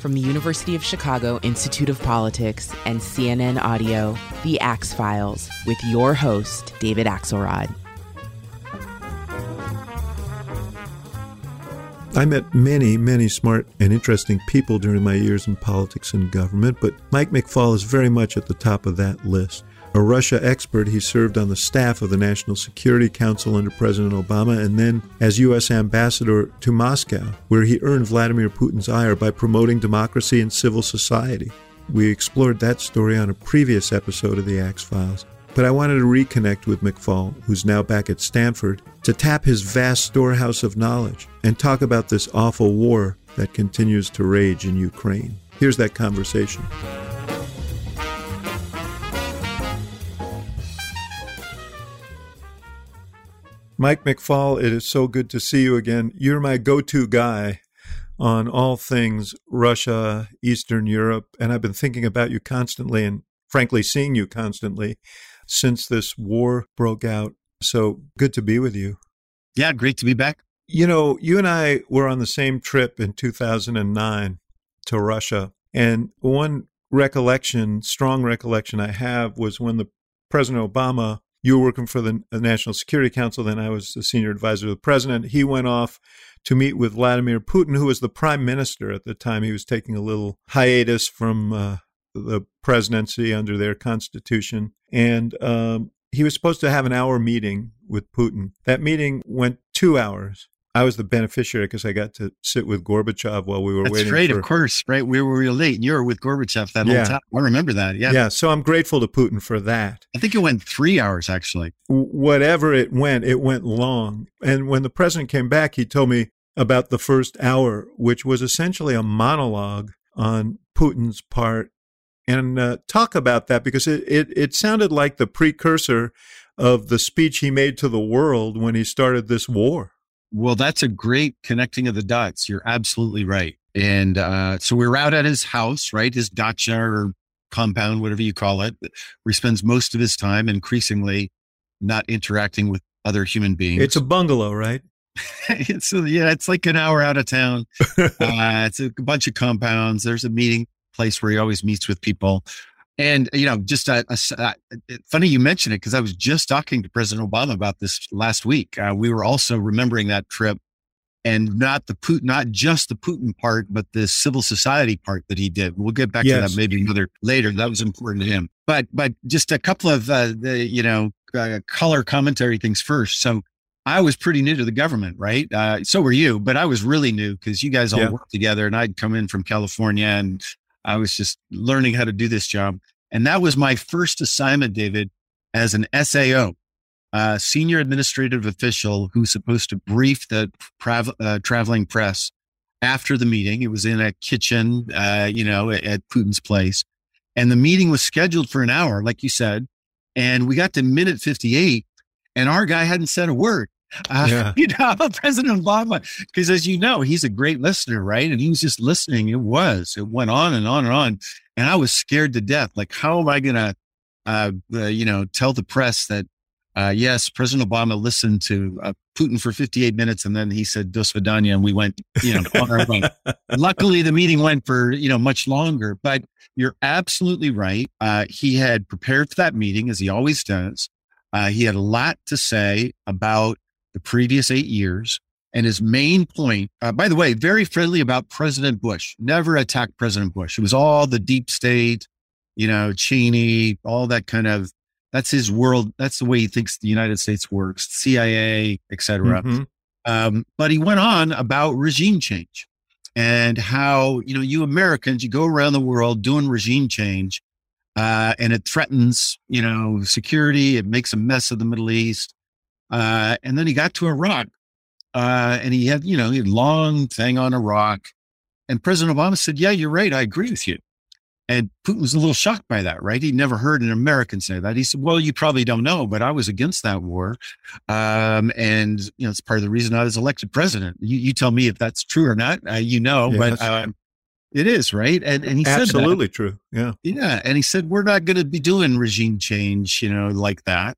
from the University of Chicago Institute of Politics and CNN Audio, The Axe Files, with your host, David Axelrod. I met many, many smart and interesting people during my years in politics and government, but Mike McFaul is very much at the top of that list. A Russia expert, he served on the staff of the National Security Council under President Obama and then as U.S. ambassador to Moscow, where he earned Vladimir Putin's ire by promoting democracy and civil society. We explored that story on a previous episode of the Axe Files. But I wanted to reconnect with McFaul, who's now back at Stanford, to tap his vast storehouse of knowledge and talk about this awful war that continues to rage in Ukraine. Here's that conversation. Mike McFaul, it is so good to see you again. You're my go to guy on all things Russia, Eastern Europe, and I've been thinking about you constantly and frankly seeing you constantly since this war broke out. So good to be with you. Yeah, great to be back. You know, you and I were on the same trip in 2009 to Russia. And one recollection, strong recollection I have was when the President Obama you were working for the National Security Council, then I was the senior advisor to the president. He went off to meet with Vladimir Putin, who was the prime minister at the time. He was taking a little hiatus from uh, the presidency under their constitution. And um, he was supposed to have an hour meeting with Putin. That meeting went two hours. I was the beneficiary because I got to sit with Gorbachev while we were That's waiting. That's right, of course, right? We were real late, and you were with Gorbachev that yeah. whole time. I remember that. Yeah, yeah. So I'm grateful to Putin for that. I think it went three hours actually. Whatever it went, it went long. And when the president came back, he told me about the first hour, which was essentially a monologue on Putin's part. And uh, talk about that because it, it it sounded like the precursor of the speech he made to the world when he started this war. Well, that's a great connecting of the dots. You're absolutely right. And uh, so we're out at his house, right? His dacha or compound, whatever you call it, where he spends most of his time increasingly not interacting with other human beings. It's a bungalow, right? it's yeah, it's like an hour out of town. uh, it's a bunch of compounds. There's a meeting place where he always meets with people. And you know, just a, a, a, funny you mention it because I was just talking to President Obama about this last week. Uh, we were also remembering that trip, and not the Putin, not just the Putin part, but the civil society part that he did. We'll get back yes. to that maybe another later. That was important to him. But but just a couple of uh, the you know uh, color commentary things first. So I was pretty new to the government, right? Uh, so were you, but I was really new because you guys all yeah. worked together, and I'd come in from California and I was just learning how to do this job. And that was my first assignment, David, as an SAO, senior administrative official who's supposed to brief the uh, traveling press after the meeting. It was in a kitchen, uh, you know, at, at Putin's place. And the meeting was scheduled for an hour, like you said. And we got to minute 58 and our guy hadn't said a word. Uh, yeah. You know, President Obama, because as you know, he's a great listener, right? And he was just listening. It was, it went on and on and on and I was scared to death. Like, how am I going to, uh, uh, you know, tell the press that, uh, yes, President Obama listened to uh, Putin for 58 minutes and then he said, Dos Vidania, and we went, you know, on our way. Luckily, the meeting went for, you know, much longer, but you're absolutely right. Uh, he had prepared for that meeting as he always does. Uh, he had a lot to say about the previous eight years. And his main point, uh, by the way, very friendly about President Bush, never attacked President Bush. It was all the deep state, you know, Cheney, all that kind of, that's his world. That's the way he thinks the United States works, CIA, et cetera. Mm-hmm. Um, but he went on about regime change and how, you know, you Americans, you go around the world doing regime change. uh, and it threatens, you know, security. It makes a mess of the Middle East. Uh, and then he got to Iraq, uh, and he had, you know, he had long thing on Iraq. And President Obama said, "Yeah, you're right. I agree with you." And Putin was a little shocked by that, right? He'd never heard an American say that. He said, "Well, you probably don't know, but I was against that war, um, and you know it's part of the reason I was elected president. You, you tell me if that's true or not. Uh, you know, Yeah, but um, it is right." And and he said. Absolutely true. Yeah. Yeah. And he said, we're not going to be doing regime change, you know, like that.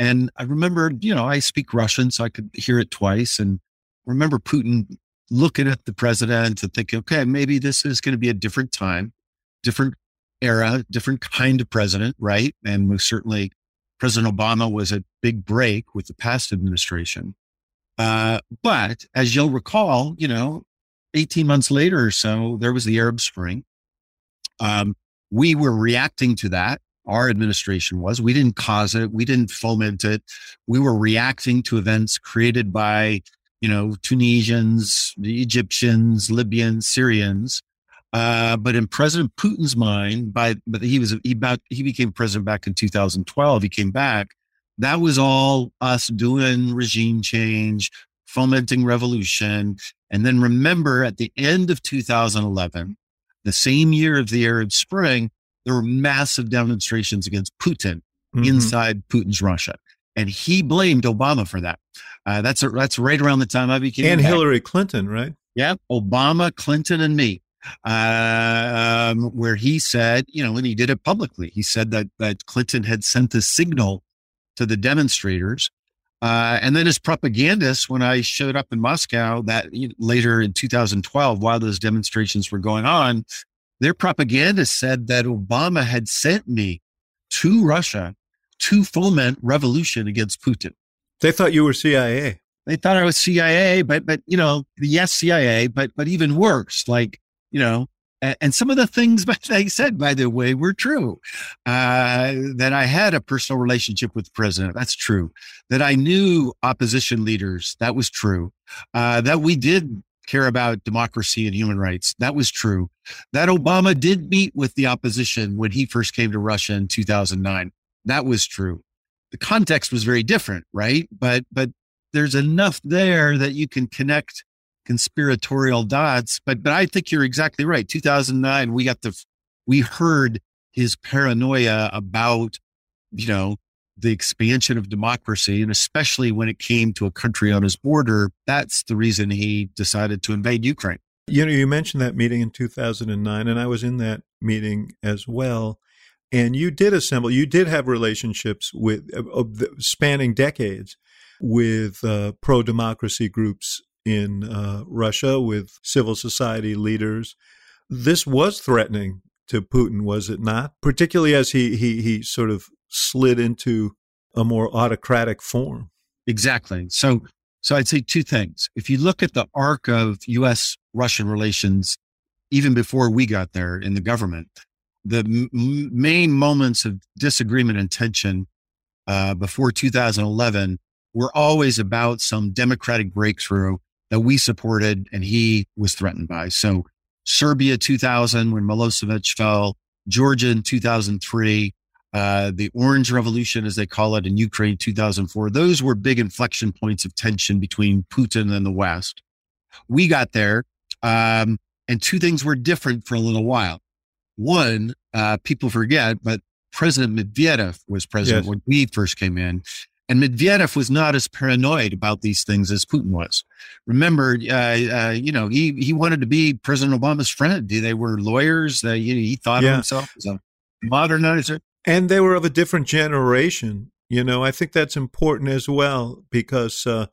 And I remember, you know, I speak Russian, so I could hear it twice. And remember Putin looking at the president and thinking, okay, maybe this is going to be a different time, different era, different kind of president, right? And certainly President Obama was a big break with the past administration. Uh, but as you'll recall, you know, 18 months later or so, there was the Arab Spring. Um, we were reacting to that. Our administration was. We didn't cause it. We didn't foment it. We were reacting to events created by, you know, Tunisians, the Egyptians, Libyans, Syrians. Uh, but in President Putin's mind, by but he was he about he became president back in 2012. He came back. That was all us doing regime change, fomenting revolution, and then remember at the end of 2011, the same year of the Arab Spring, there were massive demonstrations against Putin Mhm. inside Putin's Russia, and he blamed Obama for that. Uh, that's that's right around the time I became and a- Hillary Clinton, right? yeah, Obama, Clinton, and me. Um, where he said, you know, and he did it publicly. He said that that Clinton had sent a signal to the demonstrators, uh, and then his propagandists, when I showed up in Moscow that you know, later in 2012, while those demonstrations were going on, their propaganda said that Obama had sent me to Russia to foment revolution against Putin. They thought you were CIA. They thought I was CIA, but but you know, yes, CIA, but but even worse, like you know, and, and some of the things that they said, by the way, were true. Uh, that I had a personal relationship with the president, that's true. That I knew opposition leaders, that was true. Uh, that we did care about democracy and human rights, that was true. That Obama did meet with the opposition when he first came to Russia in 2009, that was true. The context was very different, right? But but there's enough there that you can connect conspiratorial dots. But but I think you're exactly right. 2009, we got the we heard his paranoia about you know the expansion of democracy, and especially when it came to a country on his border. That's the reason he decided to invade Ukraine. You know, you mentioned that meeting in 2009, and I was in that meeting as well. And you did assemble, you did have relationships with uh, spanning decades with uh, pro democracy groups in uh, Russia, with civil society leaders. This was threatening to Putin, was it not? Particularly as he he he sort of slid into a more autocratic form. Exactly. So, so I'd say two things. If you look at the arc of U.S. Russian relations, even before we got there in the government, the m- main moments of disagreement and tension uh, before 2011 were always about some democratic breakthrough that we supported and he was threatened by. So, Serbia 2000 when Milosevic fell, Georgia in 2003, uh, the Orange Revolution, as they call it, in Ukraine 2004. Those were big inflection points of tension between Putin and the West. We got there, um, and two things were different for a little while. One, uh, people forget, but President Medvedev was president Yes. when we first came in. And Medvedev was not as paranoid about these things as Putin was. Remember, uh, uh, you know, he he wanted to be President Obama's friend. They were lawyers. Uh, you know, he thought Yeah. of himself as a modernizer. And they were of a different generation. You know, I think that's important as well because uh,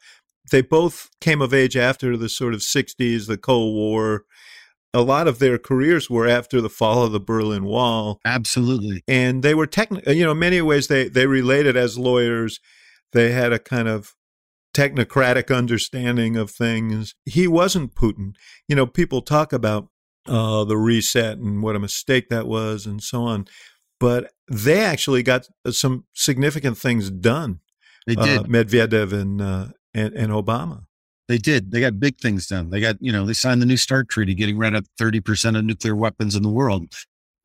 they both came of age after the sort of 60s, the Cold War. A lot of their careers were after the fall of the Berlin Wall. Absolutely. And they were technical, you know, in many ways they, they related as lawyers. They had a kind of technocratic understanding of things. He wasn't Putin. You know, people talk about uh, the reset and what a mistake that was and so on. But they actually got some significant things done. They did. Uh, Medvedev and, uh, and and Obama. They did. They got big things done. They got, you know, they signed the New START Treaty, getting rid of 30% of nuclear weapons in the world.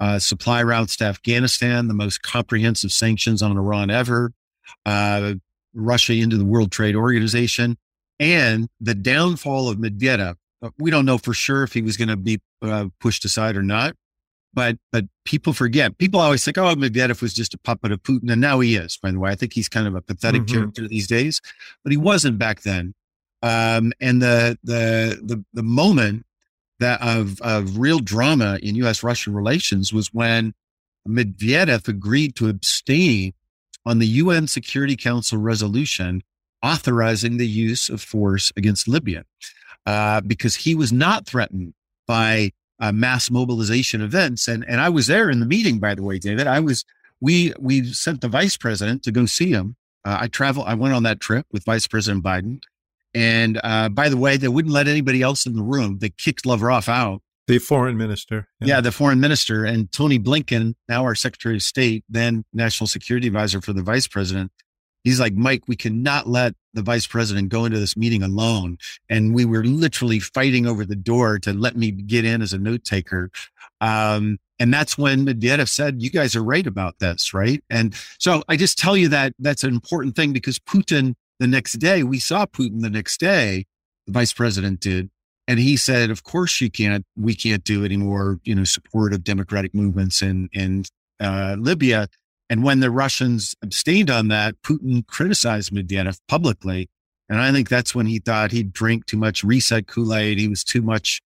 uh, supply routes to Afghanistan, the most comprehensive sanctions on Iran ever, uh, Russia into the World Trade Organization, and the downfall of Medvedev. Uh, we don't know for sure if he was going to be uh, pushed aside or not, but but people forget. People always think, "Oh, Medvedev was just a puppet of Putin," and now he is. By the way, I think he's kind of a pathetic mm-hmm. character these days, but he wasn't back then. Um, and the the the the moment that of of real drama in U.S. Russian relations was when Medvedev agreed to abstain on the UN Security Council resolution authorizing the use of force against Libya, uh, because he was not threatened by uh, mass mobilization events. And and I was there in the meeting, by the way, David. I was we we sent the vice president to go see him. Uh, I travel. I went on that trip with Vice President Biden. And uh, by the way, they wouldn't let anybody else in the room. They kicked Lavrov out. The foreign minister. Yeah. yeah. the foreign minister. And Tony Blinken, now our Secretary of State, then National Security Advisor for the Vice President, he's like, Mike, we cannot let the Vice President go into this meeting alone. And we were literally fighting over the door to let me get in as a note taker. Um, and that's when Medvedev said, you guys are right about this, right? And so I just tell you that that's an important thing because Putin the next day, we saw Putin the next day, the vice president did. And he said, of course you can't, we can't do any more, you know, support of democratic movements in, in uh, Libya. And when the Russians abstained on that, Putin criticized Medvedev publicly. And I think that's when he thought he'd drink too much reset Kool-Aid. He was too much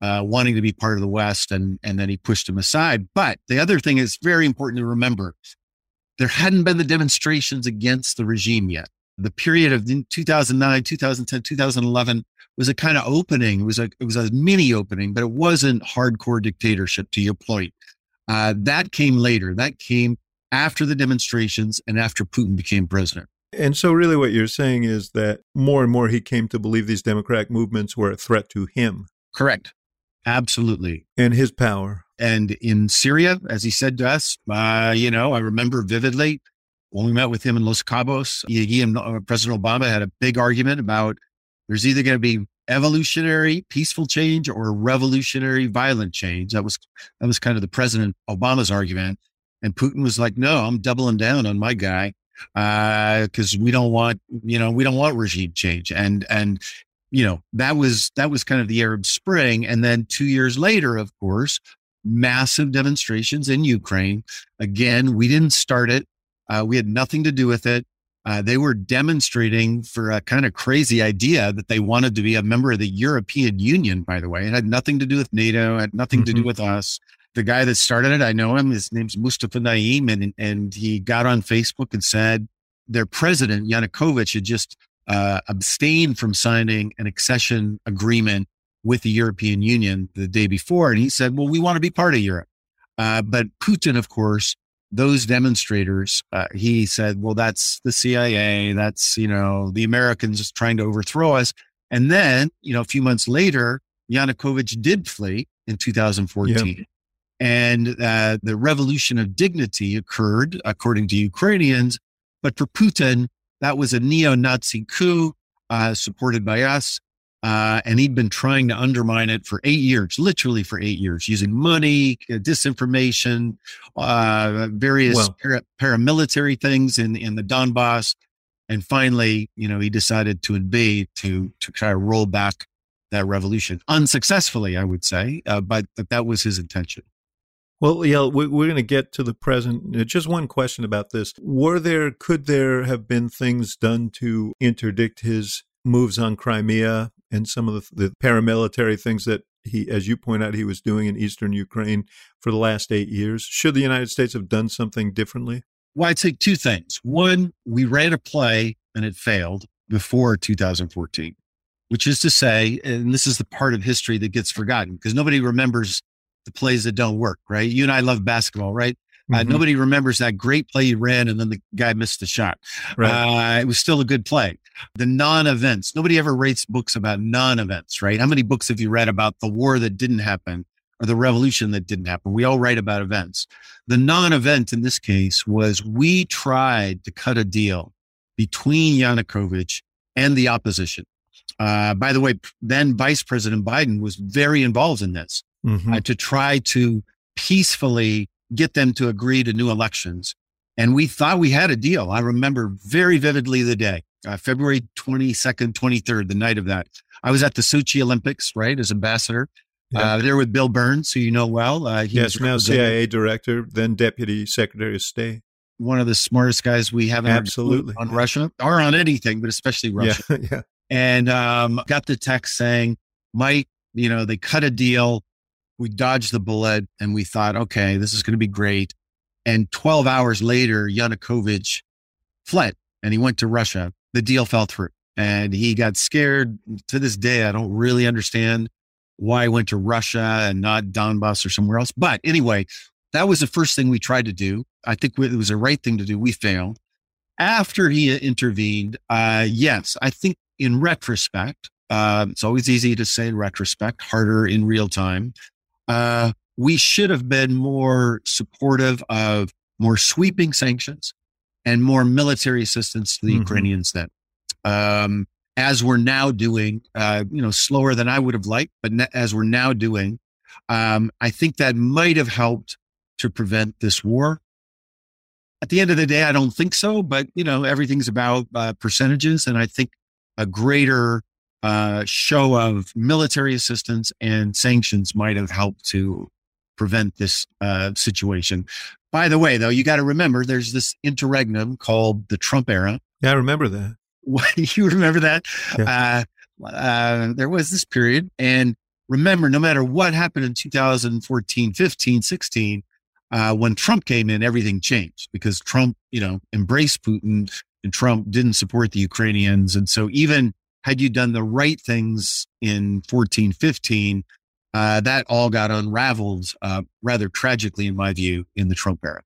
uh, wanting to be part of the West. And, and then he pushed him aside. But the other thing is very important to remember. There hadn't been the demonstrations against the regime yet the period of 2009, 2010, 2011 was a kind of opening. It was a it was a mini opening, but it wasn't hardcore dictatorship. To your point, uh, that came later. That came after the demonstrations and after Putin became president. And so, really, what you're saying is that more and more he came to believe these democratic movements were a threat to him. Correct. Absolutely. And his power. And in Syria, as he said to us, uh, you know, I remember vividly when we met with him in Los Cabos, he and uh, President Obama had a big argument about there's either going to be evolutionary peaceful change or revolutionary violent change. That was that was kind of the President Obama's argument. And Putin was like, no, I'm doubling down on my guy because uh, we don't want, you know, we don't want regime change. And and you know that was that was kind of the Arab Spring. And then two years later, of course, massive demonstrations in Ukraine. Again, we didn't start it. Uh, we had nothing to do with it. Uh, they were demonstrating for a kind of crazy idea that they wanted to be a member of the European Union, by the way. It had nothing to do with NATO, had nothing mm-hmm. to do mm-hmm. with us. The guy that started it, I know him. His name's Mustafa Nayyem. And, and he got on Facebook and said their president, Yanukovych, had just uh, abstained from signing an accession agreement with the European Union the day before. And he said, well, we want to be part of Europe. Uh, but Putin, of course, those demonstrators, uh, he said, well, that's the CIA. That's, you know, the Americans trying to overthrow us. And then, you know, a few months later, Yanukovych did flee in 2014. Yep. And uh, the revolution of dignity occurred, according to Ukrainians. But for Putin, that was a neo Nazi coup uh, supported by us. Uh, and he'd been trying to undermine it for eight years, literally for eight years, using money, uh, disinformation, uh, various well, para- paramilitary things in, in the Donbass. And finally, you know, he decided to invade to, to try to roll back that revolution unsuccessfully, I would say, uh, but, but that was his intention. Well, yeah, we're going to get to the present. Uh, just one question about this. Were there, could there have been things done to interdict his moves on Crimea and some of the, the paramilitary things that he, as you point out, he was doing in eastern Ukraine for the last eight years. Should the United States have done something differently? Well, I'd say two things. One, we ran a play and it failed before 2014, which is to say, and this is the part of history that gets forgotten because nobody remembers the plays that don't work, right? You and I love basketball, right? Uh, mm-hmm. nobody remembers that great play you ran and then the guy missed the shot. Right. Uh, it was still a good play. The non events, nobody ever writes books about non events, right? How many books have you read about the war that didn't happen or the revolution that didn't happen? We all write about events. The non event in this case was we tried to cut a deal between Yanukovych and the opposition. Uh, by the way, then Vice President Biden was very involved in this mm-hmm. uh, to try to peacefully get them to agree to new elections. And we thought we had a deal. I remember very vividly the day, uh, February 22nd, 23rd, the night of that. I was at the Sochi Olympics, right, as ambassador. Yeah. Uh, there with Bill Burns, who you know well. Uh, yes, now CIA director, then deputy secretary of state. One of the smartest guys we have absolutely on Russia or on anything, but especially Russia. Yeah, yeah. And um, got the text saying, "Mike, you know they cut a deal. We dodged the bullet, and we thought, okay, this is going to be great." And 12 hours later, Yanukovych fled and he went to Russia. The deal fell through and he got scared. To this day, I don't really understand why I went to Russia and not Donbass or somewhere else. But anyway, that was the first thing we tried to do. I think it was the right thing to do. We failed. After he intervened, uh, yes, I think in retrospect, uh, it's always easy to say in retrospect, harder in real time. Uh, we should have been more supportive of more sweeping sanctions and more military assistance to the mm-hmm. Ukrainians then. Um, as we're now doing, uh, you know, slower than I would have liked, but ne- as we're now doing, um, I think that might have helped to prevent this war. At the end of the day, I don't think so, but you know, everything's about uh, percentages, and I think a greater uh, show of military assistance and sanctions might have helped to prevent this uh, situation. By the way, though, you got to remember there's this interregnum called the Trump era. Yeah, I remember that. you remember that? Yeah. Uh, uh, there was this period. And remember, no matter what happened in 2014, 15, 16, uh, when Trump came in, everything changed because Trump, you know, embraced Putin and Trump didn't support the Ukrainians. And so even had you done the right things in 14, 15, uh, that all got unraveled uh, rather tragically, in my view, in the Trump era.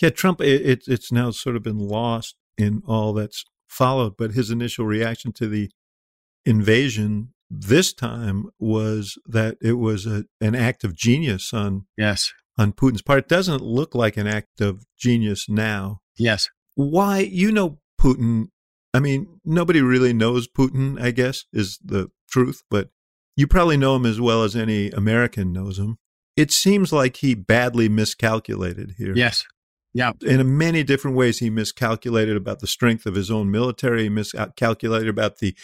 Yeah, Trump, it, it's now sort of been lost in all that's followed, but his initial reaction to the invasion this time was that it was a, an act of genius on yes on Putin's part. It doesn't look like an act of genius now. Yes. Why you know Putin? I mean, nobody really knows Putin. I guess is the truth, but you probably know him as well as any American knows him. It seems like he badly miscalculated here. Yes. Yeah. In many different ways, he miscalculated about the strength of his own military. He miscalculated about the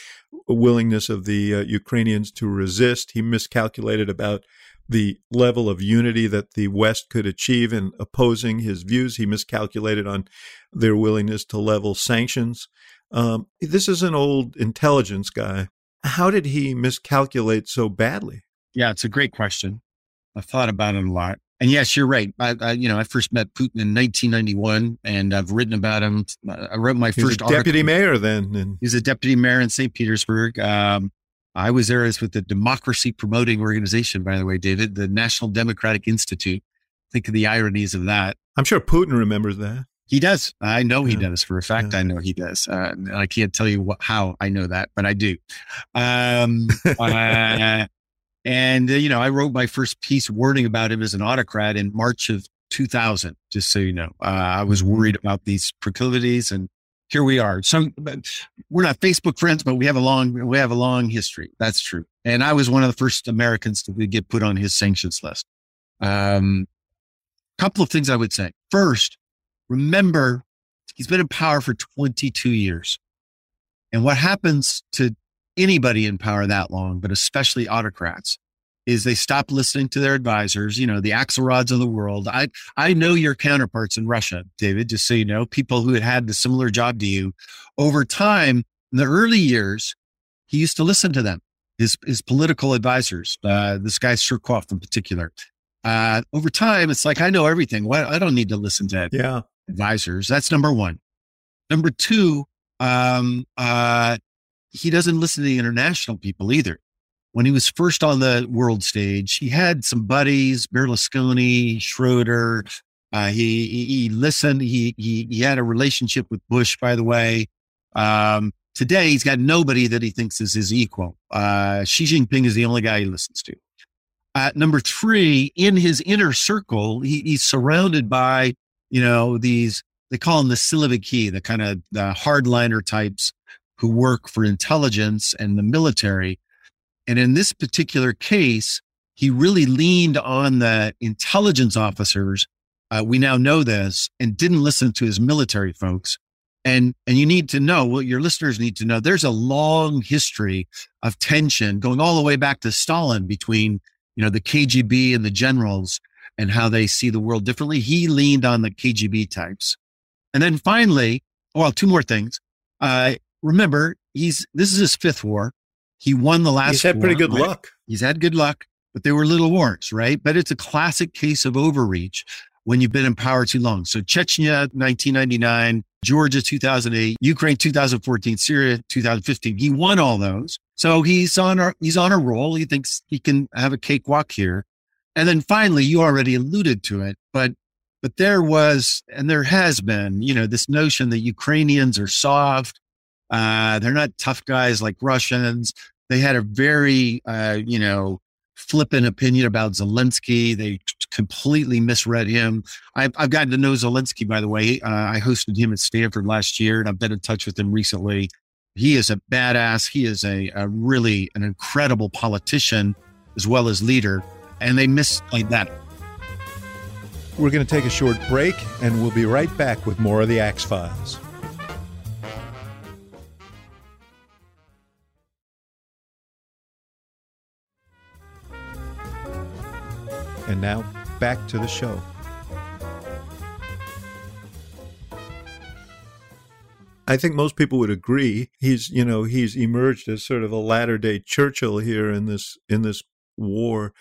willingness of the uh, Ukrainians to resist. He miscalculated about the level of unity that the West could achieve in opposing his views. He miscalculated on their willingness to level sanctions. Um, this is an old intelligence guy. How did he miscalculate so badly? Yeah, it's a great question. I've thought about it a lot. And yes, you're right. I, I, you know, I first met Putin in 1991, and I've written about him. I wrote my he first deputy mayor then. And... He's a deputy mayor in St. Petersburg. Um, I was there as with the Democracy Promoting Organization, by the way, David, the National Democratic Institute. Think of the ironies of that. I'm sure Putin remembers that. He does. I know he yeah. does. For a fact, yeah. I know he does. Uh, I can't tell you what, how I know that, but I do. Um, uh, and, uh, you know, I wrote my first piece warning about him as an autocrat in March of 2000, just so you know. Uh, I was mm-hmm. worried about these proclivities and here we are. So we're not Facebook friends, but we have a long, we have a long history. That's true. And I was one of the first Americans to get put on his sanctions list. Um, couple of things I would say. First, remember he's been in power for 22 years. And what happens to anybody in power that long, but especially autocrats, is they stop listening to their advisors, you know, the Axelrods of the world. I, I know your counterparts in Russia, David, just so you know, people who had had the similar job to you. Over time, in the early years, he used to listen to them, his, his political advisors, uh, this guy Surkov in particular. Uh, over time, it's like, I know everything. What I don't need to listen to it. yeah. Advisors. That's number one. Number two, um, uh, he doesn't listen to the international people either. When he was first on the world stage, he had some buddies, Berlusconi, Schroeder. Uh, he, he, he listened. He, he he had a relationship with Bush, by the way. Um, today, he's got nobody that he thinks is his equal. Uh, Xi Jinping is the only guy he listens to. Uh, number three, in his inner circle, he, he's surrounded by you know these they call them the Siloviki, the kind of the hardliner types who work for intelligence and the military. And in this particular case, he really leaned on the intelligence officers. Uh, we now know this and didn't listen to his military folks. And, and you need to know what well, your listeners need to know. There's a long history of tension going all the way back to Stalin between, you know, the KGB and the generals and how they see the world differently. He leaned on the KGB types. And then finally, well, two more things. Uh, remember, he's, this is his fifth war. He won the last. He's had war, pretty good right? luck. He's had good luck, but they were little wars, right? But it's a classic case of overreach when you've been in power too long. So Chechnya, 1999, Georgia, 2008, Ukraine, 2014, Syria, 2015. He won all those. So he's on a, he's on a roll. He thinks he can have a cakewalk here. And then finally, you already alluded to it, but, but there was, and there has been, you know, this notion that Ukrainians are soft. Uh, they're not tough guys like Russians. They had a very, uh, you know, flippant opinion about Zelensky. They completely misread him. I've, I've gotten to know Zelensky, by the way. Uh, I hosted him at Stanford last year, and I've been in touch with him recently. He is a badass. He is a, a really an incredible politician as well as leader, and they misplayed that. We're going to take a short break, and we'll be right back with more of the Axe Files. And now back to the show. I think most people would agree he's you know he's emerged as sort of a latter day Churchill here in this in this war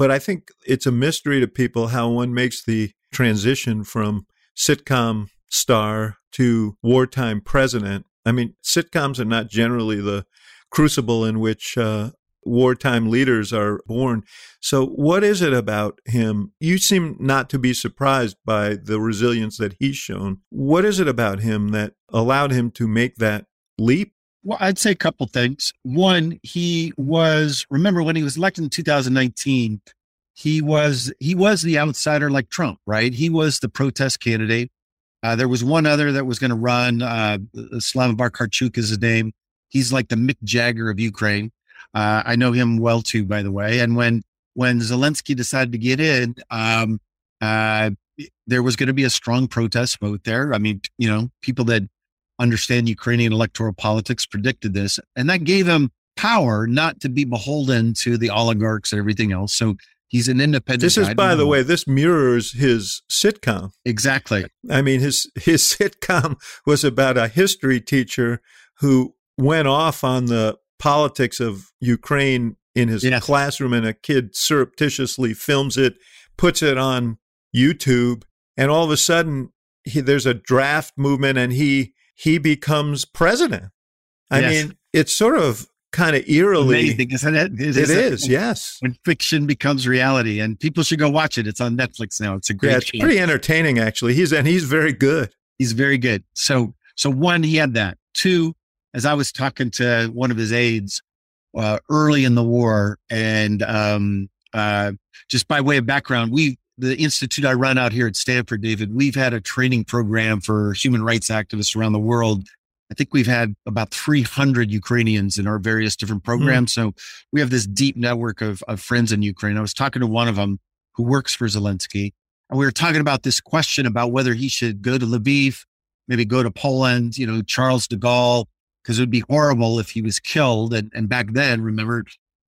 but I think it's a mystery to people how one makes the transition from sitcom star to wartime president I mean sitcoms are not generally the crucible in which uh, wartime leaders are born. So, what is it about him? You seem not to be surprised by the resilience that he's shown. What is it about him that allowed him to make that leap? Well, I'd say a couple things. One, he was remember when he was elected in 2019, he was he was the outsider like Trump, right? He was the protest candidate. Uh, there was one other that was going to run. Uh, Slavomir Karchuk is his name. He's like the Mick Jagger of Ukraine. Uh, I know him well too, by the way. And when when Zelensky decided to get in, um, uh, there was going to be a strong protest vote there. I mean, you know, people that understand Ukrainian electoral politics predicted this, and that gave him power not to be beholden to the oligarchs and everything else. So he's an independent. This is, by the way, this mirrors his sitcom. Exactly. I mean, his his sitcom was about a history teacher who went off on the politics of Ukraine in his yes. classroom, and a kid surreptitiously films it, puts it on YouTube, and all of a sudden he, there's a draft movement, and he he becomes president. I yes. mean, it's sort of kind of eerily amazing, isn't it? It, it is, yes. When fiction becomes reality, and people should go watch it. It's on Netflix now. It's a great. Yeah, it's pretty entertaining, actually. He's and he's very good. He's very good. So, so one, he had that. Two, as I was talking to one of his aides uh, early in the war, and um, uh, just by way of background, we the institute I run out here at Stanford, David, we've had a training program for human rights activists around the world. I think we've had about 300 Ukrainians in our various different hmm. programs. Mm. So we have this deep network of, of friends in Ukraine. I was talking to one of them who works for Zelensky, and we were talking about this question about whether he should go to Lviv, maybe go to Poland, you know, Charles de Gaulle, because it would be horrible if he was killed. And, and back then, remember,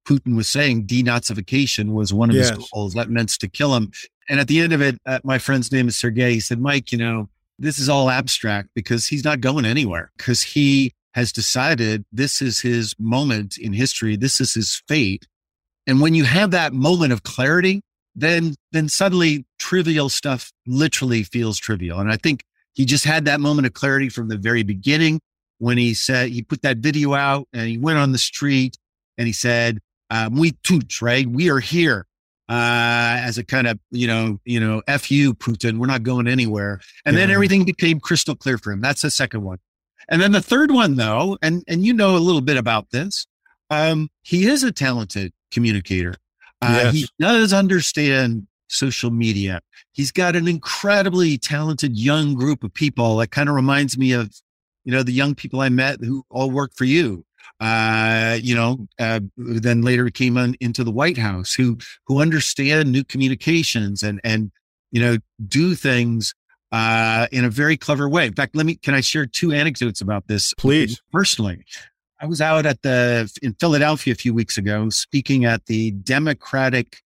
Putin was saying denazification was one of yes. his goals. That meant to kill him. And at the end of it, uh, my friend's name is Sergey. He said, Mike, you know, this is all abstract because he's not going anywhere because he has decided this is his moment in history. This is his fate. And when you have that moment of clarity, then, then suddenly trivial stuff literally feels trivial. And I think he just had that moment of clarity from the very beginning when he said he put that video out and he went on the street and he said, um, "We tooch, right? We are here." Uh, as a kind of, you know, you know, F you, Putin, we're not going anywhere. And yeah. then everything became crystal clear for him. That's the second one. And then the third one, though, and, and you know a little bit about this, um, he is a talented communicator. Uh, yes. He does understand social media. He's got an incredibly talented young group of people that kind of reminds me of you know, the young people I met who all work for you. Uh, you know, uh, then later came on into the White House, who who understand new communications and and you know do things uh, in a very clever way. In fact, let me can I share two anecdotes about this, please? Personally, I was out at the in Philadelphia a few weeks ago speaking at the Democratic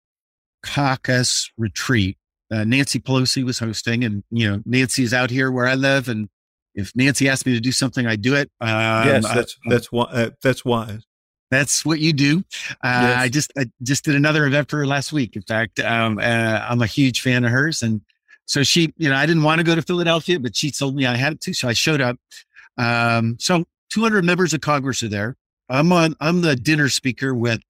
Caucus retreat. Uh, Nancy Pelosi was hosting, and you know Nancy is out here where I live, and if Nancy asked me to do something, I do it. Um, yes, that's I, that's why uh, that's wise. That's what you do. Uh, yes. I just I just did another event for her last week. In fact, um, uh, I'm a huge fan of hers, and so she, you know, I didn't want to go to Philadelphia, but she told me I had to, so I showed up. Um, so 200 members of Congress are there. I'm on. I'm the dinner speaker with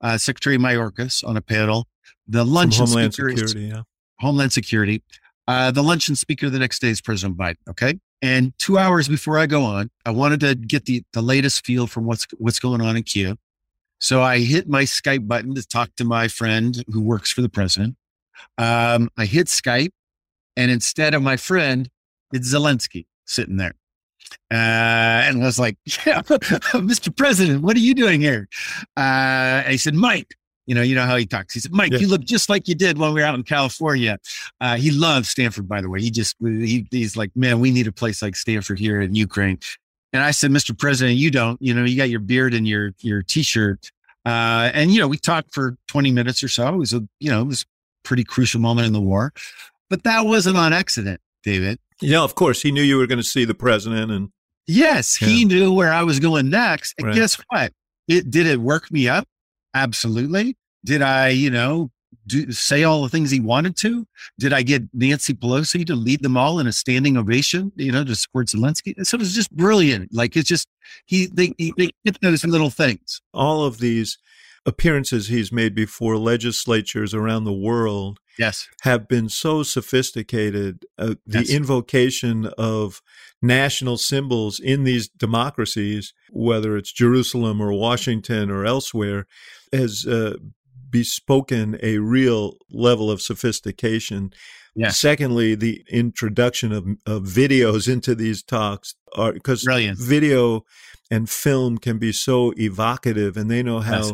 uh, Secretary Mayorkas on a panel. The luncheon Homeland speaker Security, is yeah. Homeland Security. Uh, the luncheon speaker the next day is President Biden. Okay. And two hours before I go on, I wanted to get the, the latest feel from what's what's going on in Kiev. So I hit my Skype button to talk to my friend who works for the president. Um, I hit Skype, and instead of my friend, it's Zelensky sitting there. Uh, and I was like, yeah, Mr. President, what are you doing here? Uh, he said, Mike, you know, you know how he talks. He said, Mike, you look just like you did when we were out in California. Uh, he loves Stanford, by the way. He just, he, he's like, man, we need a place like Stanford here in Ukraine. And I said, Mr. President, you don't, you know, you got your beard and your, your t-shirt. Uh, and, you know, we talked for 20 minutes or so. It was a, you know, it was a pretty crucial moment in the war, but that wasn't on accident, David. Yeah, of course. He knew you were going to see the president and. Yes, yeah. he knew where I was going next. And right. guess what? It did it work me up? Absolutely. Did I, you know, do, say all the things he wanted to? Did I get Nancy Pelosi to lead them all in a standing ovation, you know, to support Zelensky? So it was just brilliant. Like it's just, he, they, they get little things. All of these appearances he's made before legislatures around the world yes have been so sophisticated uh, the yes. invocation of national symbols in these democracies whether it's Jerusalem or Washington or elsewhere has uh, bespoken a real level of sophistication yeah. Secondly, the introduction of, of videos into these talks are because video and film can be so evocative and they know how yes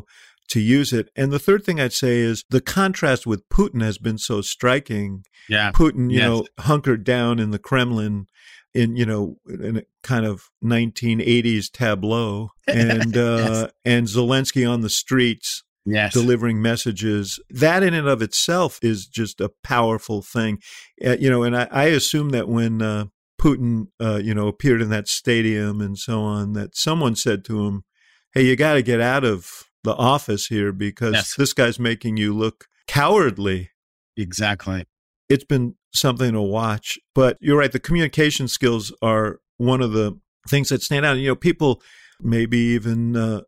to use it. And the third thing I'd say is the contrast with Putin has been so striking. Yeah. Putin, you yes. know, hunkered down in the Kremlin in, you know, in a kind of 1980s tableau and, uh, yes. and Zelensky on the streets. Yes. delivering messages. That in and of itself is just a powerful thing. Uh, you know, and I, I, assume that when uh, Putin, uh, you know, appeared in that stadium and so on, that someone said to him, "Hey, you got to get out of the office here because yes. this guy's making you look cowardly. Exactly. It's been something to watch. But you're right, the communication skills are one of the things that stand out. You know, people, maybe even uh,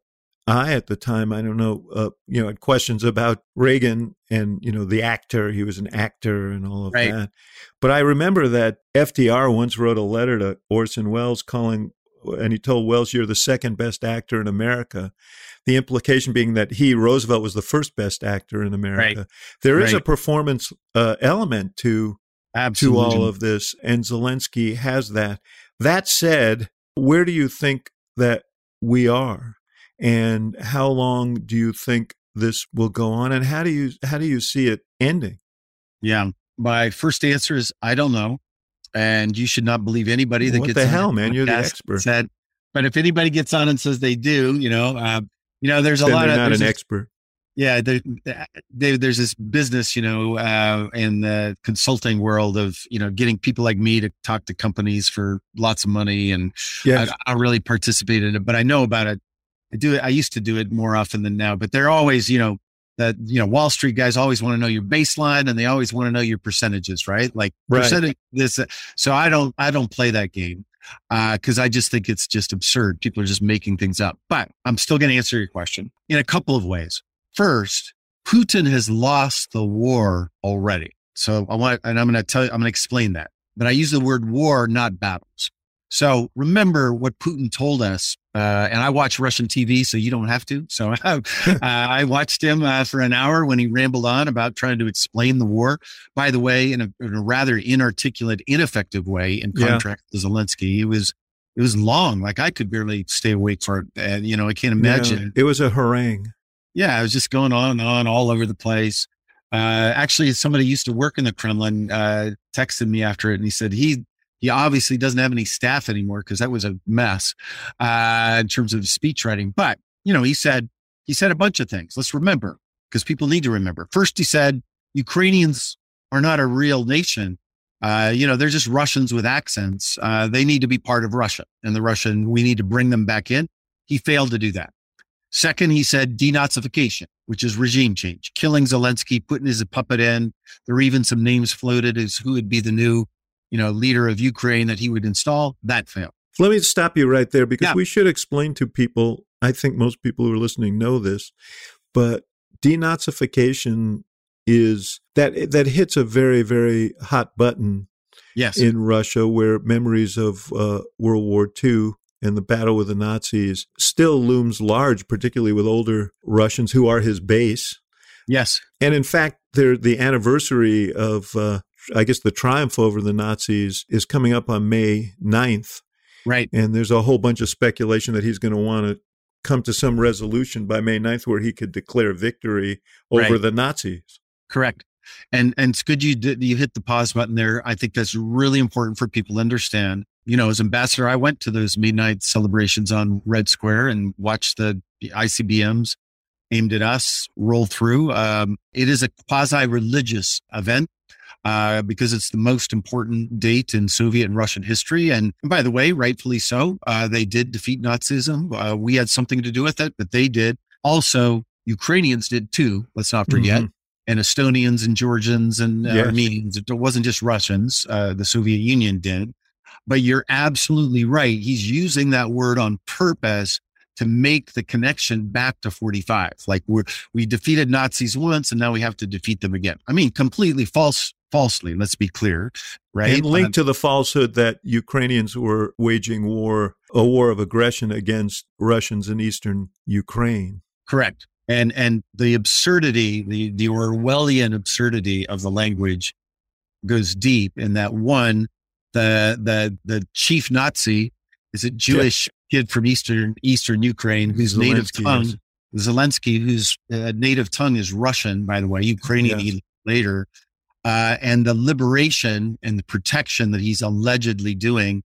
I at the time, I don't know, uh, you know, had questions about Reagan and, you know, the actor. He was an actor and all of right. that. But I remember that FDR once wrote a letter to Orson Welles calling, and he told Welles, You're the second best actor in America the implication being that he, Roosevelt, was the first best actor in America. Right. There is right. a performance uh, element to Absolutely. to all of this, and Zelensky has that. That said, where do you think that we are, and how long do you think this will go on, and how do you how do you see it ending? Yeah, my first answer is I don't know, and you should not believe anybody that what gets the hell, man. You're the expert. Said, but if anybody gets on and says they do, you know, uh, you know, there's a lot of not an this, expert. Yeah, there, there's this business, you know, uh, in the consulting world of you know getting people like me to talk to companies for lots of money, and yes. I, I really participate in it. But I know about it. I do it. I used to do it more often than now. But they're always, you know, that you know Wall Street guys always want to know your baseline and they always want to know your percentages, right? Like right. percentage this. So I don't I don't play that game because uh, I just think it's just absurd. People are just making things up. But I'm still going to answer your question in a couple of ways. First, Putin has lost the war already. So I want, and I'm going to tell you, I'm going to explain that. But I use the word war, not battles. So remember what Putin told us. Uh, and I watch Russian TV, so you don't have to. So uh, I watched him uh, for an hour when he rambled on about trying to explain the war. By the way, in a, in a rather inarticulate, ineffective way, in contrast yeah. to Zelensky, he was it was long. Like I could barely stay awake for it. And, you know, I can't imagine. it was a harangue. Yeah. It was just going on and on all over the place. Uh, actually, somebody used to work in the Kremlin, uh, texted me after it and he said he, he obviously doesn't have any staff anymore because that was a mess, uh, in terms of speech writing. But, you know, he said, he said a bunch of things. Let's remember because people need to remember. First, he said, Ukrainians are not a real nation. Uh, you know, they're just Russians with accents. Uh, they need to be part of Russia and the Russian, we need to bring them back in. He failed to do that. Second, he said denazification, which is regime change, killing Zelensky, putting his puppet in. There were even some names floated as who would be the new, you know, leader of Ukraine that he would install. That failed. Let me stop you right there because yeah. we should explain to people. I think most people who are listening know this, but denazification is that that hits a very very hot button yes in Russia where memories of uh, World War II and the battle with the Nazis still looms large particularly with older Russians who are his base yes and in fact the anniversary of uh, I guess the triumph over the Nazis is coming up on May 9th right and there's a whole bunch of speculation that he's going to want to come to some resolution by May 9th where he could declare victory over right. the Nazis Correct. And and it's good you did you hit the pause button there. I think that's really important for people to understand. You know, as ambassador, I went to those midnight celebrations on Red Square and watched the, the ICBMs aimed at us roll through. Um, it is a quasi religious event uh, because it's the most important date in Soviet and Russian history. And, and by the way, rightfully so, uh, they did defeat Nazism. Uh, we had something to do with it, but they did. Also, Ukrainians did too. Let's not forget. Mm-hmm and Estonians and Georgians and yes. Armenians. It wasn't just Russians. Uh, the Soviet Union did. But you're absolutely right. He's using that word on purpose to make the connection back to 45. Like we're, we defeated Nazis once and now we have to defeat them again. I mean, completely false, falsely. Let's be clear, right? And linked uh, to the falsehood that Ukrainians were waging war, a war of aggression against Russians in eastern Ukraine. Correct and and the absurdity, the the Orwellian absurdity of the language goes deep in that one, the the the chief Nazi is a Jewish. Kid from eastern eastern Ukraine whose Zelensky native tongue is. Zelensky, whose uh, native tongue is Russian, by the way, Ukrainian yeah. later, uh, and the liberation and the protection that he's allegedly doing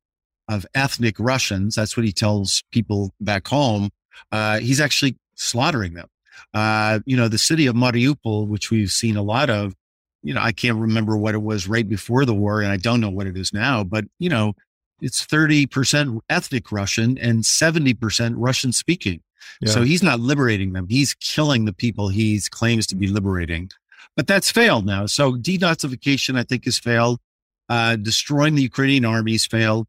of ethnic Russians. That's what he tells people back home. Uh, he's actually slaughtering them. Uh, you know, the city of Mariupol, which we've seen a lot of, you know, I can't remember what it was right before the war, and I don't know what it is now, but, you know, it's 30% ethnic Russian and 70% Russian speaking. Yeah. So he's not liberating them. He's killing the people he claims to be liberating. But that's failed now. So denazification, I think, has failed. Uh, destroying the Ukrainian armies failed.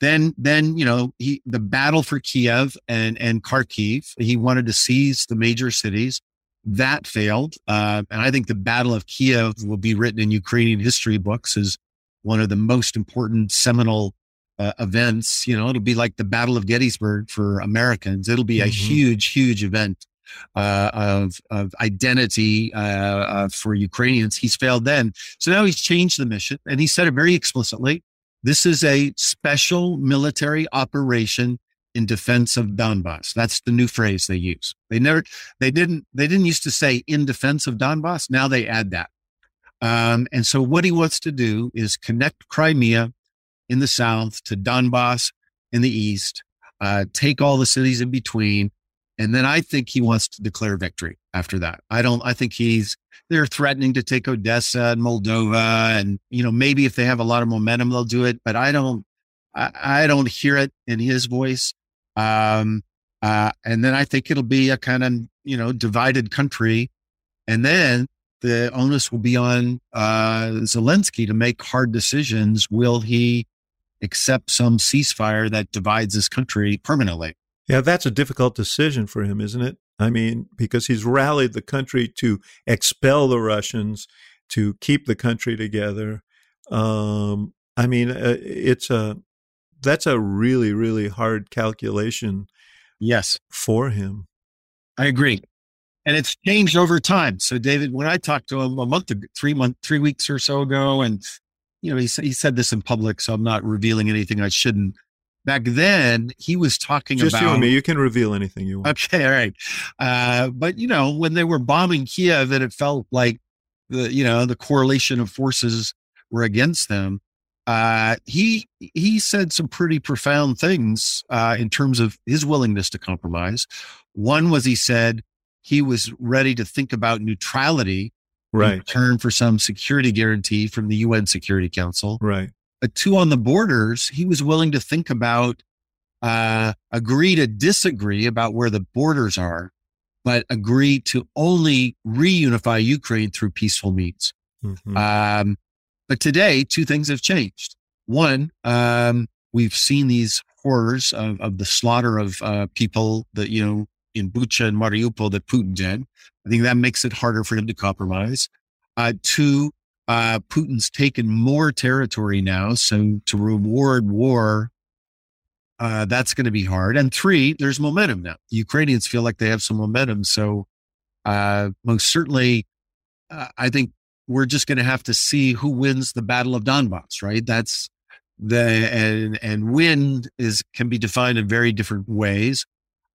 Then, then you know, he the battle for Kiev and and Kharkiv. He wanted to seize the major cities. That failed, uh, and I think the Battle of Kiev will be written in Ukrainian history books as one of the most important seminal uh, events. You know, it'll be like the Battle of Gettysburg for Americans. It'll be a mm-hmm. huge, huge event uh, of of identity uh, uh, for Ukrainians. He's failed then, so now he's changed the mission, and he said it very explicitly. This is a special military operation in defense of Donbass. That's the new phrase they use. They never, they didn't, they didn't used to say in defense of Donbass. Now they add that. Um, and so what he wants to do is connect Crimea in the south to Donbass in the east, uh, take all the cities in between. And then I think he wants to declare victory after that. I don't, I think he's, they're threatening to take Odessa and Moldova. And, you know, maybe if they have a lot of momentum, they'll do it, but I don't, I, I don't hear it in his voice. Um, uh, and then I think it'll be a kind of, you know, divided country. And then the onus will be on uh, Zelensky to make hard decisions. Will he accept some ceasefire that divides his country permanently? Yeah, that's a difficult decision for him, isn't it? I mean, because he's rallied the country to expel the Russians, to keep the country together. Um, I mean, uh, it's a that's a really really hard calculation. Yes, for him. I agree, and it's changed over time. So, David, when I talked to him a month, three month, three weeks or so ago, and you know, he he said this in public, so I'm not revealing anything I shouldn't. back then he was talking Just about you and me. You can reveal anything you want. Okay, all right. Uh, but you know, when they were bombing Kiev, and it felt like the you know the correlation of forces were against them. Uh, he he said some pretty profound things uh, in terms of his willingness to compromise. One was he said he was ready to think about neutrality in return for some security guarantee from the UN Security Council. Right. But two on the borders, he was willing to think about, uh, agree to disagree about where the borders are, but agree to only reunify Ukraine through peaceful means. Mhm. Um, but today, two things have changed. One, um, we've seen these horrors of, of the slaughter of uh, people that, you know, in Bucha and Mariupol that Putin did. I think that makes it harder for him to compromise. Uh, two, uh, Putin's taken more territory now. So to reward war, uh, that's going to be hard. And three, there's momentum now. The Ukrainians feel like they have some momentum. So uh, most certainly, uh, I think we're just going to have to see who wins the Battle of Donbass, right? That's the and and win is can be defined in very different ways.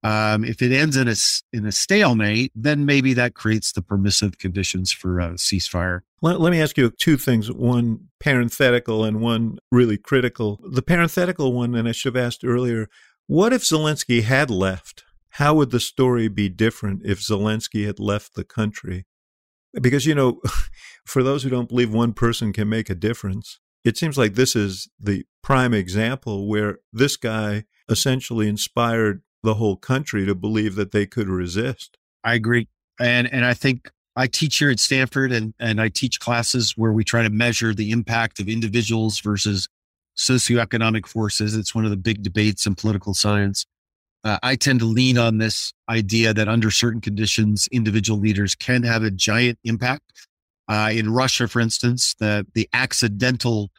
Um, if it ends in a in a stalemate, then maybe that creates the permissive conditions for a ceasefire. Let, let me ask you two things one parenthetical and one really critical. The parenthetical one, and I should have asked earlier what if Zelensky had left? How would the story be different if Zelensky had left the country? Because, you know, for those who don't believe one person can make a difference, it seems like this is the prime example where this guy essentially inspired the whole country to believe that they could resist. I agree, and and I think I teach here at Stanford, and and I teach classes where we try to measure the impact of individuals versus socioeconomic forces. It's one of the big debates in political science. Uh, I tend to lean on this idea that under certain conditions, individual leaders can have a giant impact. Uh, in Russia, for instance, the the accidental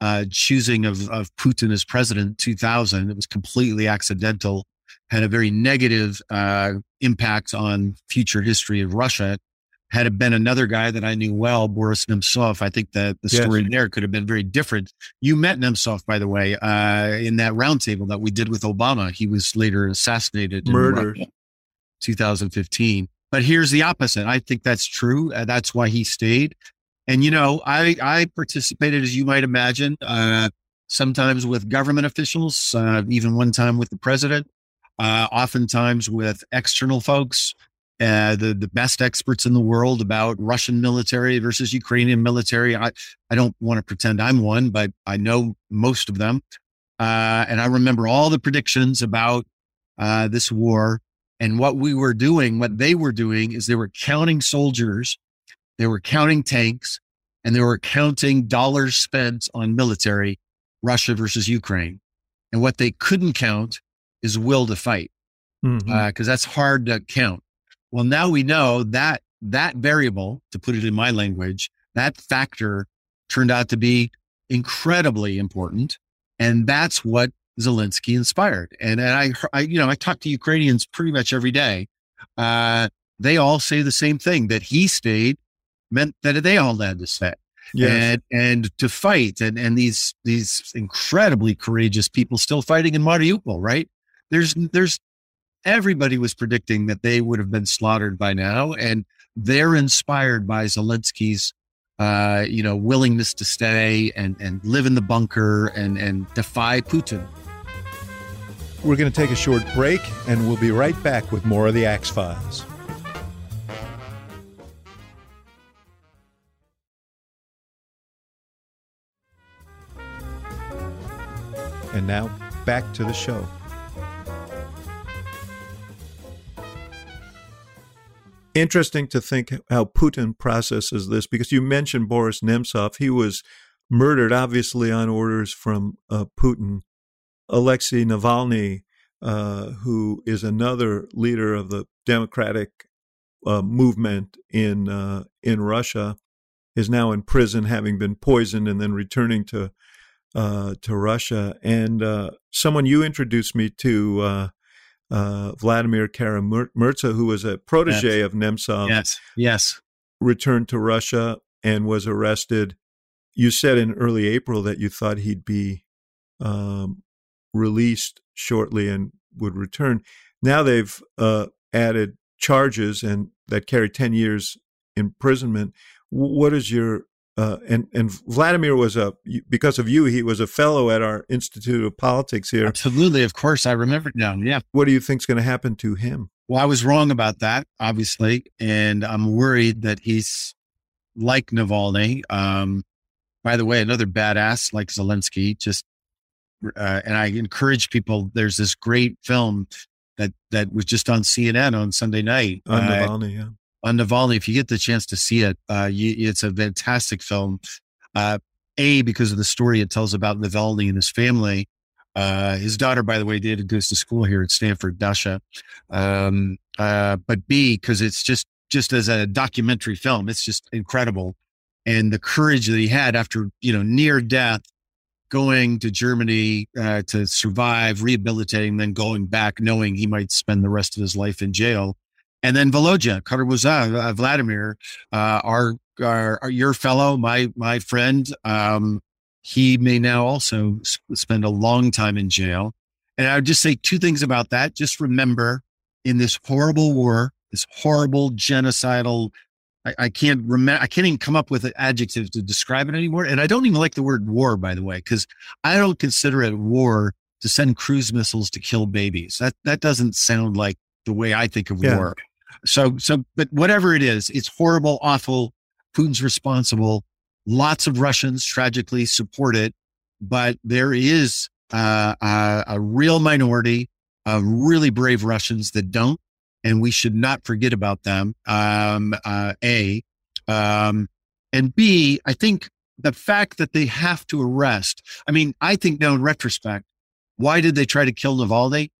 uh, choosing of of Putin as president in 2000, it was completely accidental, had a very negative uh, impact on future history of Russia. Had it been another guy that I knew well, Boris Nemtsov, I think that the Yes. story there could have been very different. You met Nemtsov, by the way, uh, in that roundtable that we did with Obama. He was later assassinated, in Murdered. Russia, 2015. But here's the opposite. I think that's true. Uh, that's why he stayed. And you know, I I participated, as you might imagine, uh, sometimes with government officials, uh, even one time with the president, uh, oftentimes with external folks, uh, the the best experts in the world about Russian military versus Ukrainian military. I I don't want to pretend I'm one, but I know most of them, uh, and I remember all the predictions about uh, this war. And what we were doing, what they were doing, is they were counting soldiers, they were counting tanks, and they were counting dollars spent on military, Russia versus Ukraine. And what they couldn't count is will to fight because that's hard to count. Well, now we know that that variable, to put it in my language, that factor turned out to be incredibly important, and that's what Zelensky inspired. And, and I, I, you know, I talk to Ukrainians pretty much every day. Uh, they all say the same thing that he stayed meant that they all had to stay yes. and and to fight and and these these incredibly courageous people still fighting in Mariupol, right? There's there's everybody was predicting that they would have been slaughtered by now, and they're inspired by Zelensky's uh, you know willingness to stay and and live in the bunker and and defy Putin. We're going to take a short break, and we'll be right back with more of the Axe Files. And now, back to the show. Interesting to think how Putin processes this because you mentioned Boris Nemtsov. He was murdered, obviously, on orders from uh, Putin. Alexei Navalny, uh, who is another leader of the democratic uh, movement in uh, in Russia, is now in prison, having been poisoned and then returning to uh, to Russia. And uh, someone you introduced me to, uh, Vladimir Kara-Murza, who was a protege Yes. of Nemtsov, yes, yes, returned to Russia and was arrested. You said in early April that you thought he'd be um, released shortly and would return. Now they've uh, added charges and that carry 10 years imprisonment. What is your uh, and and Vladimir was a because of you he was a fellow at our Institute of Politics here. Absolutely, of course, I remember now. Yeah. What do you think's going to happen to him? Well, I was wrong about that, obviously, and I'm worried that he's like Navalny. Um, by the way, another badass like Zelensky. Just uh, and I encourage people. There's this great film that that was just on CNN on Sunday night. On uh, Navalny, yeah on Navalny. If you get the chance to see it, uh, you, it's a fantastic film. Uh, a because of the story it tells about Navalny and his family. Uh, his daughter, by the way, did goes to school here at Stanford, Dasha. Um, uh, but B because it's just just as a documentary film, it's just incredible, and the courage that he had after you know near death, going to Germany uh, to survive, rehabilitating, then going back, knowing he might spend the rest of his life in jail and then Volodya, Kara-Murza, uh, Vladimir, uh, our, our, our, your fellow, my my friend, um, he may now also spend a long time in jail. And I would just say two things about that. Just remember, in this horrible war, this horrible genocidal, I, I can't remember, I can't even come up with an adjective to describe it anymore. And I don't even like the word war, by the way, because I don't consider it war to send cruise missiles to kill babies. That that doesn't sound like the way I think of yeah. war. So, so, but whatever it is, it's horrible, awful. Putin's responsible. Lots of Russians tragically support it, but there is uh, a, a real minority of really brave Russians that don't, and we should not forget about them. Um, uh, a, um, and B, I think the fact that they have to arrest. I mean, I think now in retrospect, why did they try to kill Navalny?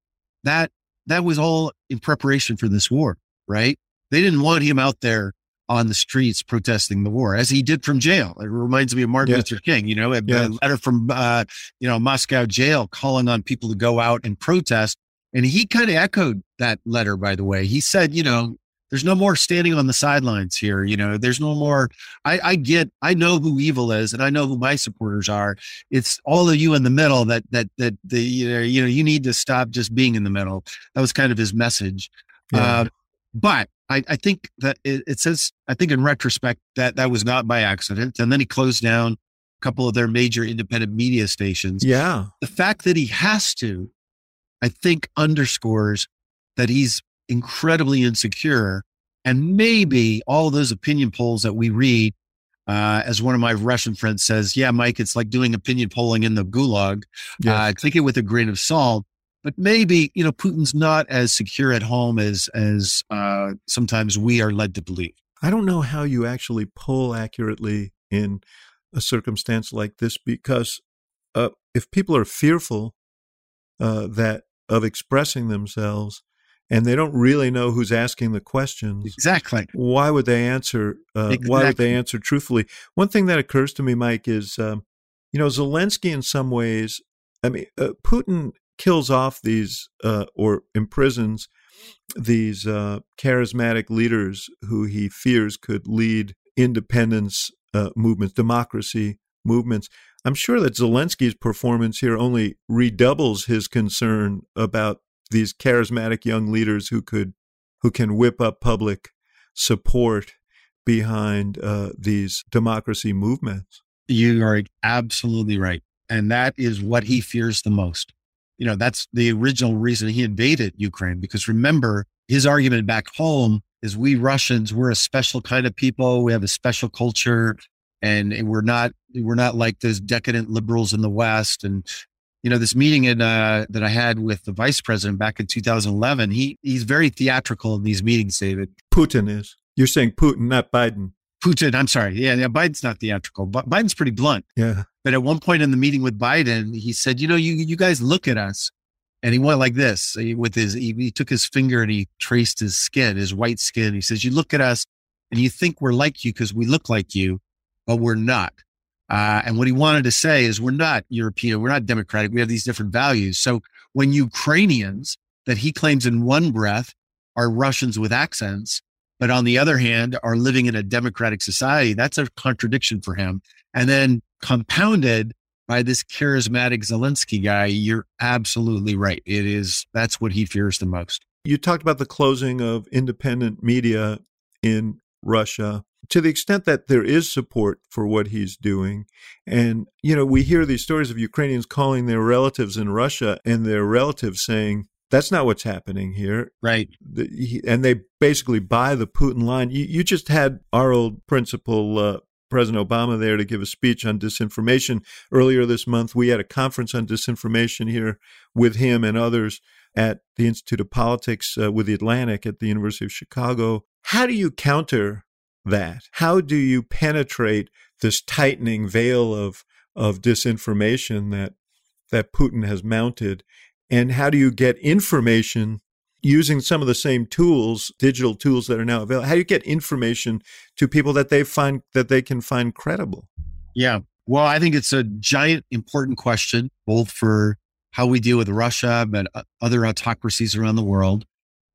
That that was all in preparation for this war right? They didn't want him out there on the streets protesting the war, as he did from jail. It reminds me of Martin. Luther King, you know, a, a letter from, uh, you know, Moscow jail calling on people to go out and protest. And he kind of echoed that letter, by the way. He said, you know, there's no more standing on the sidelines here. You know, there's no more. I, I get, I know who evil is, and I know who my supporters are. It's all of you in the middle that that that the you know you know you need to stop just being in the middle. That was kind of his message. Yeah. Uh, but I, I think that it, it, says, I think in retrospect that that was not by accident. And then he closed down a couple of their major independent media stations. Yeah. The fact that he has to, I think underscores that he's incredibly insecure. And maybe all those opinion polls that we read, uh, as one of my Russian friends says, yeah, Mike, it's like doing opinion polling in the gulag. Yes. Uh, take it with a grain of salt but maybe you know Putin's not as secure at home as as uh, sometimes we are led to believe. I don't know how you actually poll accurately in a circumstance like this because uh, if people are fearful uh, that of expressing themselves and they don't really know who's asking the questions exactly why would they answer uh, exactly. why would they answer truthfully one thing that occurs to me mike is um, you know zelensky in some ways i mean uh, putin kills off these uh, or imprisons these uh, charismatic leaders who he fears could lead independence uh, movements, democracy movements. I'm sure that Zelensky's performance here only redoubles his concern about these charismatic young leaders who could who can whip up public support behind uh, these democracy movements. You are absolutely right. And that is what he fears the most you know, that's the original reason he invaded Ukraine. Because remember, his argument back home is we Russians, we're a special kind of people. We have a special culture and we're not, we're not like those decadent liberals in the West. And, you know, this meeting in, uh, that I had with the vice president back in 2011, he, he's very theatrical in these meetings, David. Putin is. You're saying Putin, not Biden. Putin, I'm sorry. Yeah, yeah, Biden's not theatrical, but Biden's pretty blunt. Yeah. But at one point in the meeting with Biden, he said, "You know, you you guys look at us," and he went like this with his. He, he took his finger and he traced his skin, his white skin. He says, "You look at us, and you think we're like you because we look like you, but we're not." Uh, and what he wanted to say is, we're not European, we're not democratic. We have these different values. So when Ukrainians that he claims in one breath are Russians with accents, but on the other hand, are living in a democratic society. That's a contradiction for him. And then compounded by this charismatic Zelensky guy, you're absolutely right. It is that's what he fears the most. You talked about the closing of independent media in Russia. To the extent that there is support for what he's doing, and you know, we hear these stories of Ukrainians calling their relatives in Russia and their relatives saying, that's not what's happening here. Right. The, he, and they basically buy the Putin line. You, you just had our old principal, uh, President Obama, there to give a speech on disinformation. Earlier this month, we had a conference on disinformation here with him and others at the Institute of Politics uh, with the Atlantic at the University of Chicago. How do you counter that? How do you penetrate this tightening veil of of disinformation that that Putin has mounted and how do you get information using some of the same tools, digital tools that are now available? How do you get information to people that they find that they can find credible? Yeah. Well, I think it's a giant important question, both for how we deal with Russia and other autocracies around the world.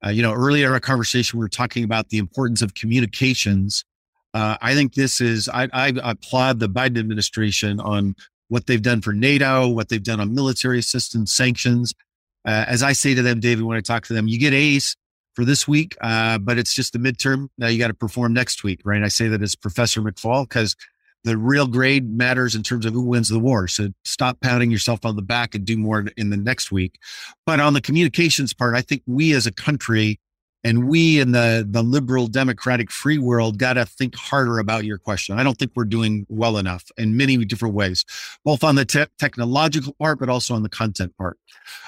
Uh, you know, earlier in our conversation, we were talking about the importance of communications. Uh, I think this is, I, I applaud the Biden administration on what they've done for NATO, what they've done on military assistance, sanctions. Uh, as I say to them, David, when I talk to them, you get A's for this week, uh, but it's just the midterm. Now you got to perform next week, right? I say that as Professor McFaul because the real grade matters in terms of who wins the war. So stop pounding yourself on the back and do more in the next week. But on the communications part, I think we as a country and we in the, the liberal democratic free world got to think harder about your question. I don't think we're doing well enough in many different ways, both on the te- technological part, but also on the content part.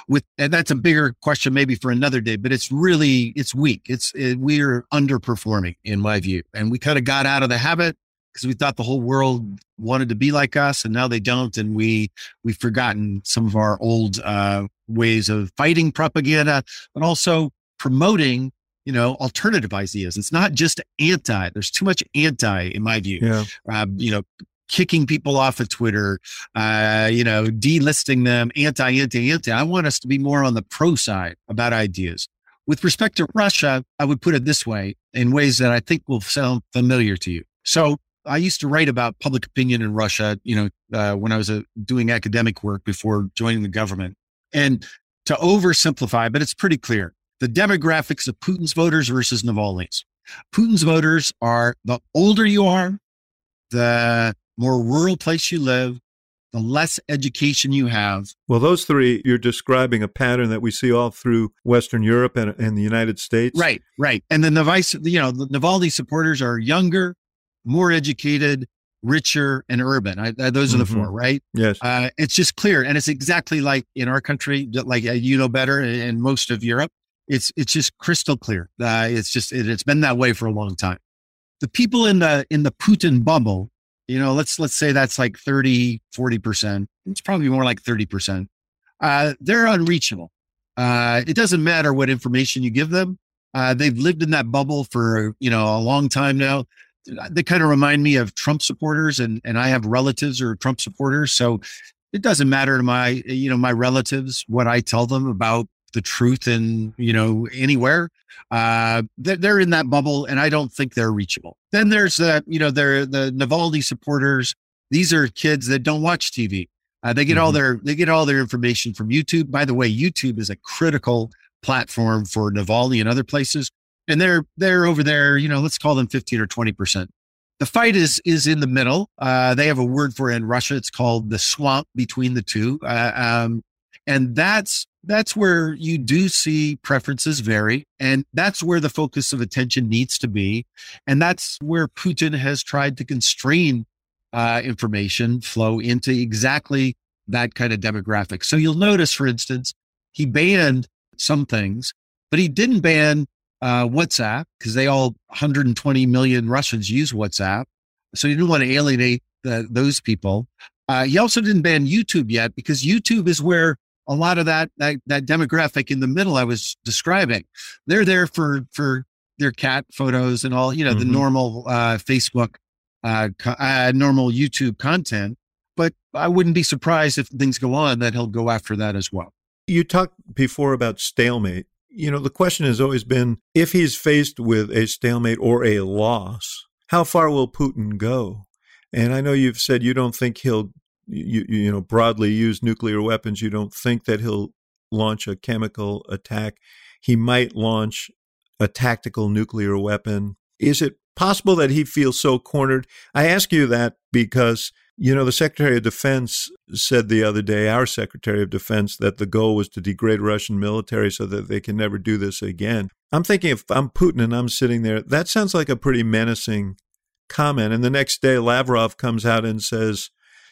With and that's a bigger question maybe for another day, but it's really it's weak. It's it, we're underperforming in my view, and we kind of got out of the habit because we thought the whole world wanted to be like us, and now they don't, and we we've forgotten some of our old uh, ways of fighting propaganda, but also promoting you know, alternative ideas. It's not just anti. There's too much anti, in my view. Yeah. Uh, you know, kicking people off of Twitter, uh, you know, delisting them, anti, anti, anti. I want us to be more on the pro side about ideas. With respect to Russia, I would put it this way in ways that I think will sound familiar to you. So I used to write about public opinion in Russia, you know, uh, when I was uh, doing academic work before joining the government. And to oversimplify, but it's pretty clear the demographics of Putin's voters versus Navalny's. Putin's voters are the older you are, the more rural place you live, the less education you have. Well, those three, you're describing a pattern that we see all through Western Europe and, and the United States. Right, right. And then the vice, you know, the Navalny supporters are younger, more educated, richer, and urban. I, I, those are the mm-hmm. four, right? Yes. Uh, it's just clear. And it's exactly like in our country, like uh, you know better in most of Europe. It's it's just crystal clear. Uh, it's just it, it's been that way for a long time. The people in the in the Putin bubble, you know, let's let's say that's like 30, 40%. It's probably more like 30%. Uh, they're unreachable. Uh, it doesn't matter what information you give them. Uh, they've lived in that bubble for, you know, a long time now. They kind of remind me of Trump supporters and, and I have relatives who are Trump supporters. So it doesn't matter to my, you know, my relatives, what I tell them about the truth in you know anywhere uh they're, they're in that bubble and i don't think they're reachable then there's the you know they're the navalny supporters these are kids that don't watch tv uh, they get mm-hmm. all their they get all their information from youtube by the way youtube is a critical platform for navalny and other places and they're they're over there you know let's call them 15 or 20 percent the fight is is in the middle. Uh, they have a word for it in Russia. It's called the swamp between the two, uh, um, and that's that's where you do see preferences vary. And that's where the focus of attention needs to be. And that's where Putin has tried to constrain uh, information flow into exactly that kind of demographic. So you'll notice, for instance, he banned some things, but he didn't ban uh, WhatsApp because they all 120 million Russians use WhatsApp. So he didn't want to alienate the, those people. Uh, he also didn't ban YouTube yet because YouTube is where a lot of that, that that demographic in the middle I was describing. They're there for for their cat photos and all, you know, mm-hmm. the normal uh, Facebook, uh, uh, normal YouTube content. But I wouldn't be surprised if things go on that he'll go after that as well. You talked before about stalemate. You know, the question has always been if he's faced with a stalemate or a loss, how far will Putin go? And I know you've said you don't think he'll you, you know broadly use nuclear weapons. You don't think that he'll launch a chemical attack. He might launch a tactical nuclear weapon. Is it possible that he feels so cornered? I ask you that because you know, the Secretary of Defense said the other day, our Secretary of Defense, that the goal was to degrade Russian military so that they can never do this again. I'm thinking if I'm Putin and I'm sitting there, that sounds like a pretty menacing comment. And the next day, Lavrov comes out and says,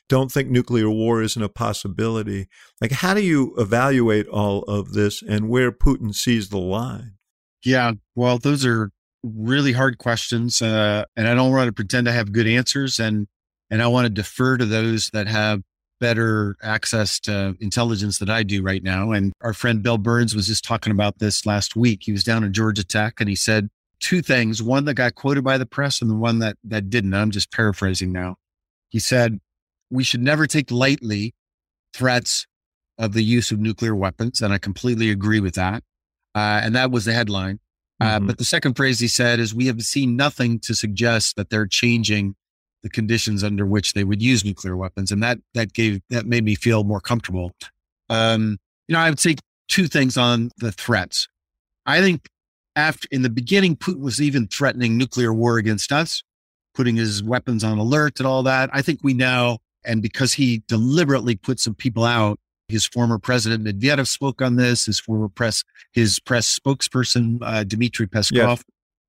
don't think nuclear war isn't a possibility. Like, how do you evaluate all of this and where Putin sees the line? Yeah, well, those are really hard questions. Uh, and I don't want to pretend I have good answers. And and I want to defer to those that have better access to intelligence that I do right now. And our friend Bill Burns was just talking about this last week. He was down in Georgia Tech and he said two things, one that got quoted by the press and the one that, that didn't. I'm just paraphrasing now. He said, we should never take lightly threats of the use of nuclear weapons. And I completely agree with that. Uh, and that was the headline. Uh, mm-hmm. But the second phrase he said is, we have seen nothing to suggest that they're changing the conditions under which they would use nuclear weapons. And that, that gave, that made me feel more comfortable. Um, you know, I would say two things on the threats. I think after, in the beginning, Putin was even threatening nuclear war against us, putting his weapons on alert and all that. I think we now, and because he deliberately put some people out, his former president Medvedev spoke on this. His former press, his press spokesperson uh, Dmitry Peskov,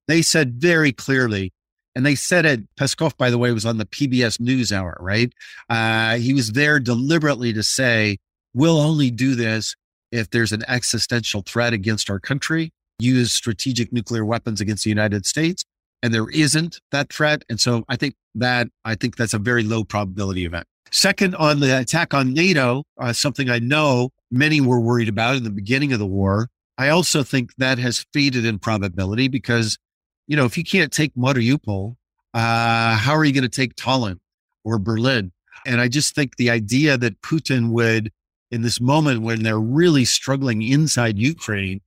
they said very clearly and they said it. Peskov, by the way, was on the PBS NewsHour, right? Uh, he was there deliberately to say, we'll only do this if there's an existential threat against our country, use strategic nuclear weapons against the United States. And there isn't that threat. And so I think that, I think that's a very low probability event. Second, on the attack on NATO, uh, something I know many were worried about in the beginning of the war. I also think that has faded in probability because you know, if you can't take Mariupol, uh, how are you going to take Tallinn or Berlin? And I just think the idea that Putin would, in this moment when they're really struggling inside Ukraine,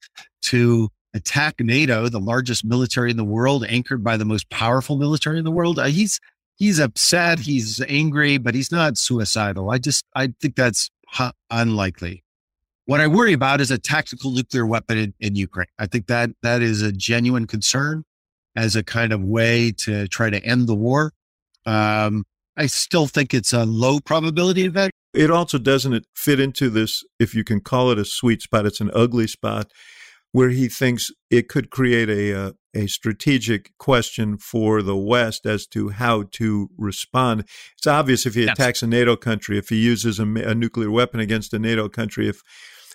to attack NATO, the largest military in the world, anchored by the most powerful military in the world, uh, he's he's upset, he's angry, but he's not suicidal. I just I think that's unlikely. What I worry about is a tactical nuclear weapon in, in Ukraine. I think that that is a genuine concern as a kind of way to try to end the war. Um, I still think it's a low probability event. It also doesn't fit into this, if you can call it a sweet spot, it's an ugly spot where he thinks it could create a, a, uh, a strategic question for the West as to how to respond. It's obvious if he attacks a NATO country, if he uses a, a nuclear weapon against a NATO country, if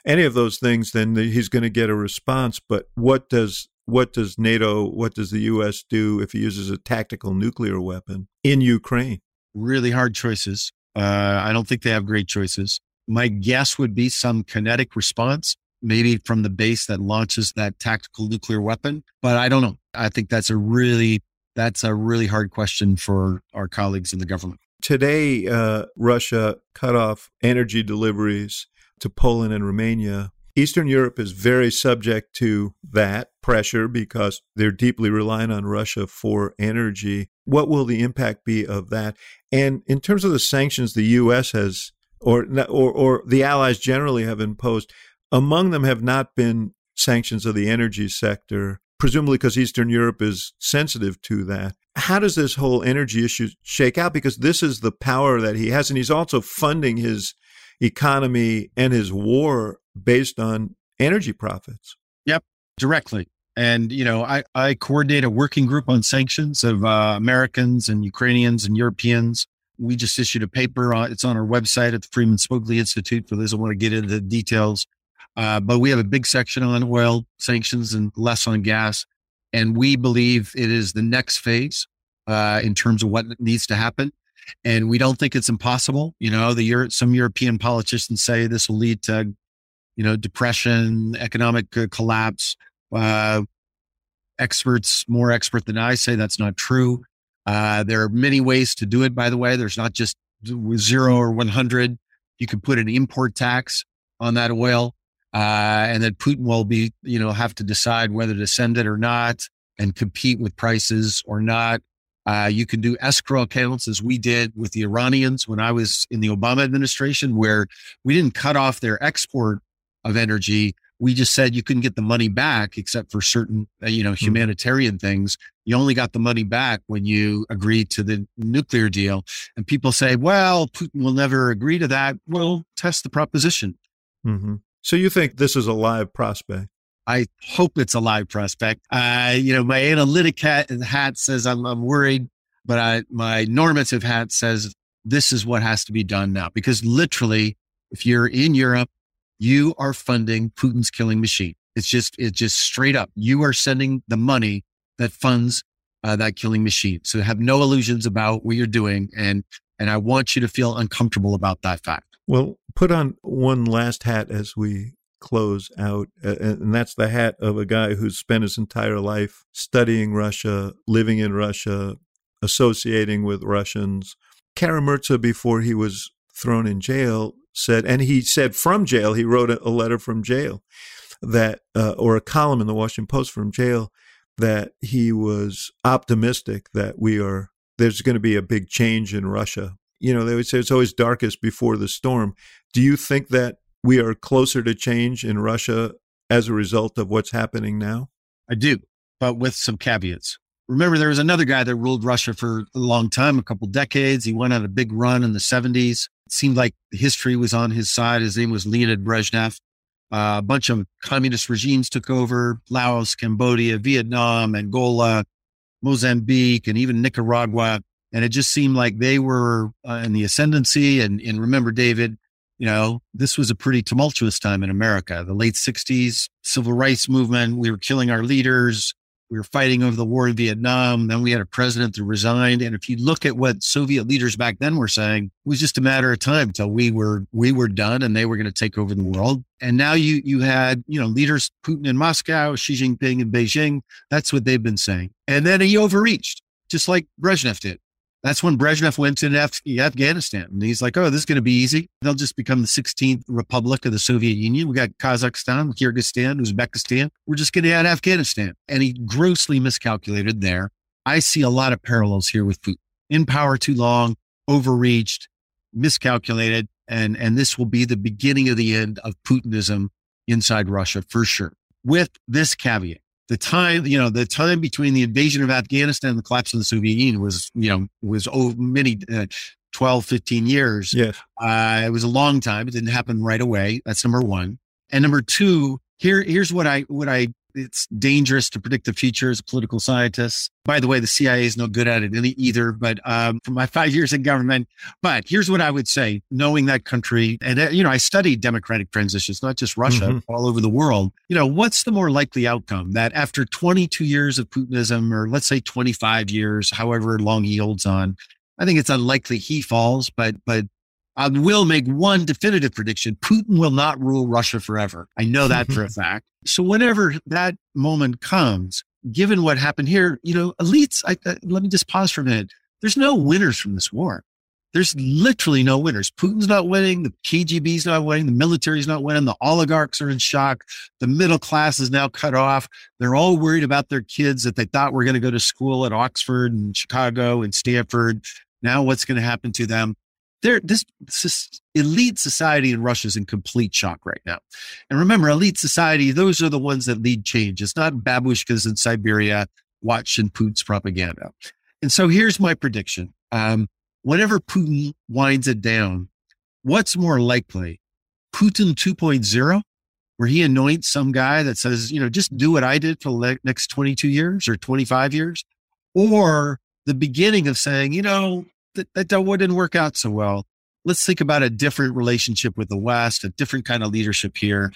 any of those things, then he's going to get a response. But what does what does NATO, what does the U.S. do if he uses a tactical nuclear weapon in Ukraine? Really hard choices. Uh, I don't think they have great choices. My guess would be some kinetic response, maybe from the base that launches that tactical nuclear weapon. But I don't know. I think that's a really that's a really hard question for our colleagues in the government. Today, uh, Russia cut off energy deliveries to Poland and Romania Eastern Europe is very subject to that pressure because they're deeply reliant on Russia for energy. What will the impact be of that? And in terms of the sanctions the U.S. has, or, or, or the allies generally have imposed, among them have not been sanctions of the energy sector, presumably because Eastern Europe is sensitive to that. How does this whole energy issue shake out? Because this is the power that he has, and he's also funding his economy and his war based on energy profits. Yep, directly. And, you know, I, I coordinate a working group on sanctions of uh, Americans and Ukrainians and Europeans. We just issued a paper. On, it's on our website at the Freeman Spogli Institute for those who want to get into the details. Uh, but we have a big section on oil sanctions and less on gas. And we believe it is the next phase uh, in terms of what needs to happen. And we don't think it's impossible. You know, the Euro- some European politicians say this will lead to you know, depression, economic uh, collapse. Uh, experts, more expert than I, say that's not true. Uh, there are many ways to do it, by the way. There's not just zero or 100. You can put an import tax on that oil, uh, and then Putin will be, you know, have to decide whether to send it or not and compete with prices or not. Uh, you can do escrow accounts as we did with the Iranians when I was in the Obama administration, where we didn't cut off their export of energy. We just said you couldn't get the money back except for certain, uh, you know, Hmm. humanitarian things. You only got the money back when you agreed to the nuclear deal. And people say, well, Putin will never agree to that. Well, test the proposition. hmm So you think this is a live prospect? I hope it's a live prospect. Uh, you know, my analytic hat, hat says I'm, I'm worried, but I, my normative hat says this is what has to be done now. Because literally, if you're in Europe, you are funding Putin's killing machine. It's just, it's just straight up. You are sending the money that funds uh, that killing machine. So have no illusions about what you're doing. And, and I want you to feel uncomfortable about that fact. Well, put on one last hat as we close out, and that's the hat of a guy who's spent his entire life studying Russia, living in Russia, associating with Russians. Kara-Murza, before he was thrown in jail, said, and he said from jail, he wrote a, a letter from jail that, uh, or a column in the Washington Post from jail, that he was optimistic that we are, there's going to be a big change in Russia. You know, they would say it's always darkest before the storm. Do you think that we are closer to change in Russia as a result of what's happening now? I do, but with some caveats. Remember, there was another guy that ruled Russia for a long time, a couple decades. He went on a big run in the 70s. It seemed like history was on his side. His name was Leonid Brezhnev. Uh, a bunch of communist regimes took over Laos, Cambodia, Vietnam, Angola, Mozambique, and even Nicaragua. And it just seemed like they were uh, in the ascendancy. And, and remember, David, you know, this was a pretty tumultuous time in America. The late 60s, civil rights movement, we were killing our leaders. We were fighting over the war in Vietnam. Then we had a president that resigned. And if you look at what Soviet leaders back then were saying, it was just a matter of time until we were we were done and they were going to take over the world. And now you you had, you know, leaders Putin in Moscow, Xi Jinping in Beijing. That's what they've been saying. And then he overreached, just like Brezhnev did. That's when Brezhnev went to Af- Afghanistan. And he's like, oh, this is going to be easy. They'll just become the 16th republic of the Soviet Union. We got Kazakhstan, Kyrgyzstan, Uzbekistan. We're just going to add Afghanistan. And he grossly miscalculated there. I see a lot of parallels here with Putin. In power too long, overreached, miscalculated. And, and this will be the beginning of the end of Putinism inside Russia for sure. With this caveat, the time, you know, the time between the invasion of Afghanistan and the collapse of the Soviet Union was, you know, was over many, uh, 12, 15 years. Yes. Uh, it was a long time. It didn't happen right away. That's number one. And number two, here, here's what I, what I, it's dangerous to predict the future as a political scientist. By the way, the CIA is no good at it either, but, um, from my five years in government, but here's what I would say, knowing that country and, uh, you know, I studied democratic transitions, not just Russia, Mhm. all over the world. You know, what's the more likely outcome that after 22 years of Putinism, or let's say 25 years, however long he holds on, I think it's unlikely he falls, but, but I will make one definitive prediction. Putin will not rule Russia forever. I know that for a fact. So whenever that moment comes, given what happened here, you know, elites, I, I, let me just pause for a minute. There's no winners from this war. There's literally no winners. Putin's not winning. The KGB's not winning. The military's not winning. The oligarchs are in shock. The middle class is now cut off. They're all worried about their kids that they thought were going to go to school at Oxford and Chicago and Stanford. Now what's going to happen to them? There, this, this elite society in Russia is in complete shock right now. And remember, elite society, those are the ones that lead change. It's not babushkas in Siberia watching Putin's propaganda. And so here's my prediction. Um, whenever Putin winds it down, what's more likely? Putin 2.0, where he anoints some guy that says, you know, just do what I did for the next 22 years or 25 years, or the beginning of saying, you know, that, that didn't work out so well. Let's think about a different relationship with the West, a different kind of leadership here.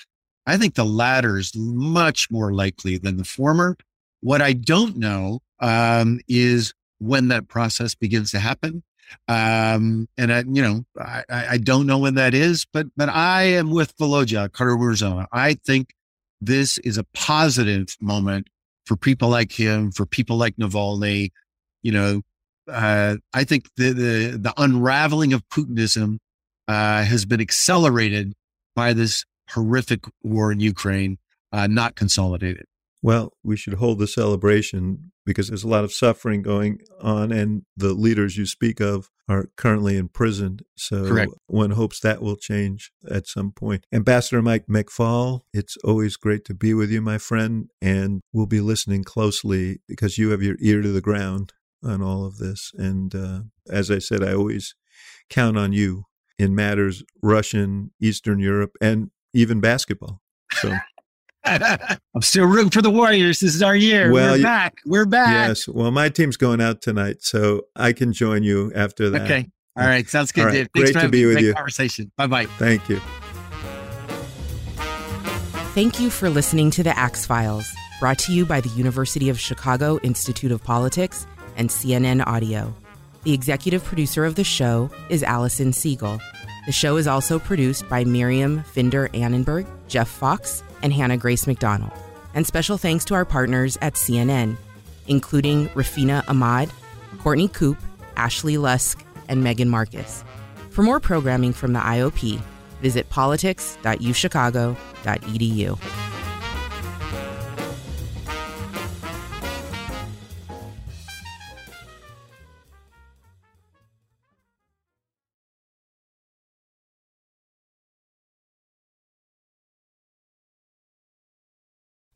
I think the latter is much more likely than the former. What I don't know um, is when that process begins to happen. Um, and I, you know, I, I don't know when that is, but, but I am with Volodya Kara-Murza. I think this is a positive moment for people like him, for people like Navalny. You know, uh, I think the, the, the unraveling of Putinism uh, has been accelerated by this horrific war in Ukraine, uh, not consolidated. Well, we should hold the celebration because there's a lot of suffering going on, and the leaders you speak of are currently imprisoned. So Correct. one hopes that will change at some point. Ambassador Mike McFaul, it's always great to be with you, my friend, and we'll be listening closely because you have your ear to the ground on all of this. And uh, as I said, I always count on you in matters Russian, Eastern Europe, and even basketball. So. I'm still rooting for the Warriors. This is our year. Well, We're back. We're back. Yes. Well, my team's going out tonight, so I can join you after that. Okay. All right. Sounds good, All right. Dave. Thanks Great for to be with you. Conversation. Bye bye. Thank you. Thank you for listening to the Axe Files, brought to you by the University of Chicago Institute of Politics and CNN Audio. The executive producer of the show is Allison Siegel. The show is also produced by Miriam Finder Annenberg, Jeff Fox, and Hannah Grace McDonald. And special thanks to our partners at CNN, including Rafeena Ahmad, Courtney Coupe, Ashley Lusk, and Megan Marcus. For more programming from the IOP, visit politics.uchicago.edu.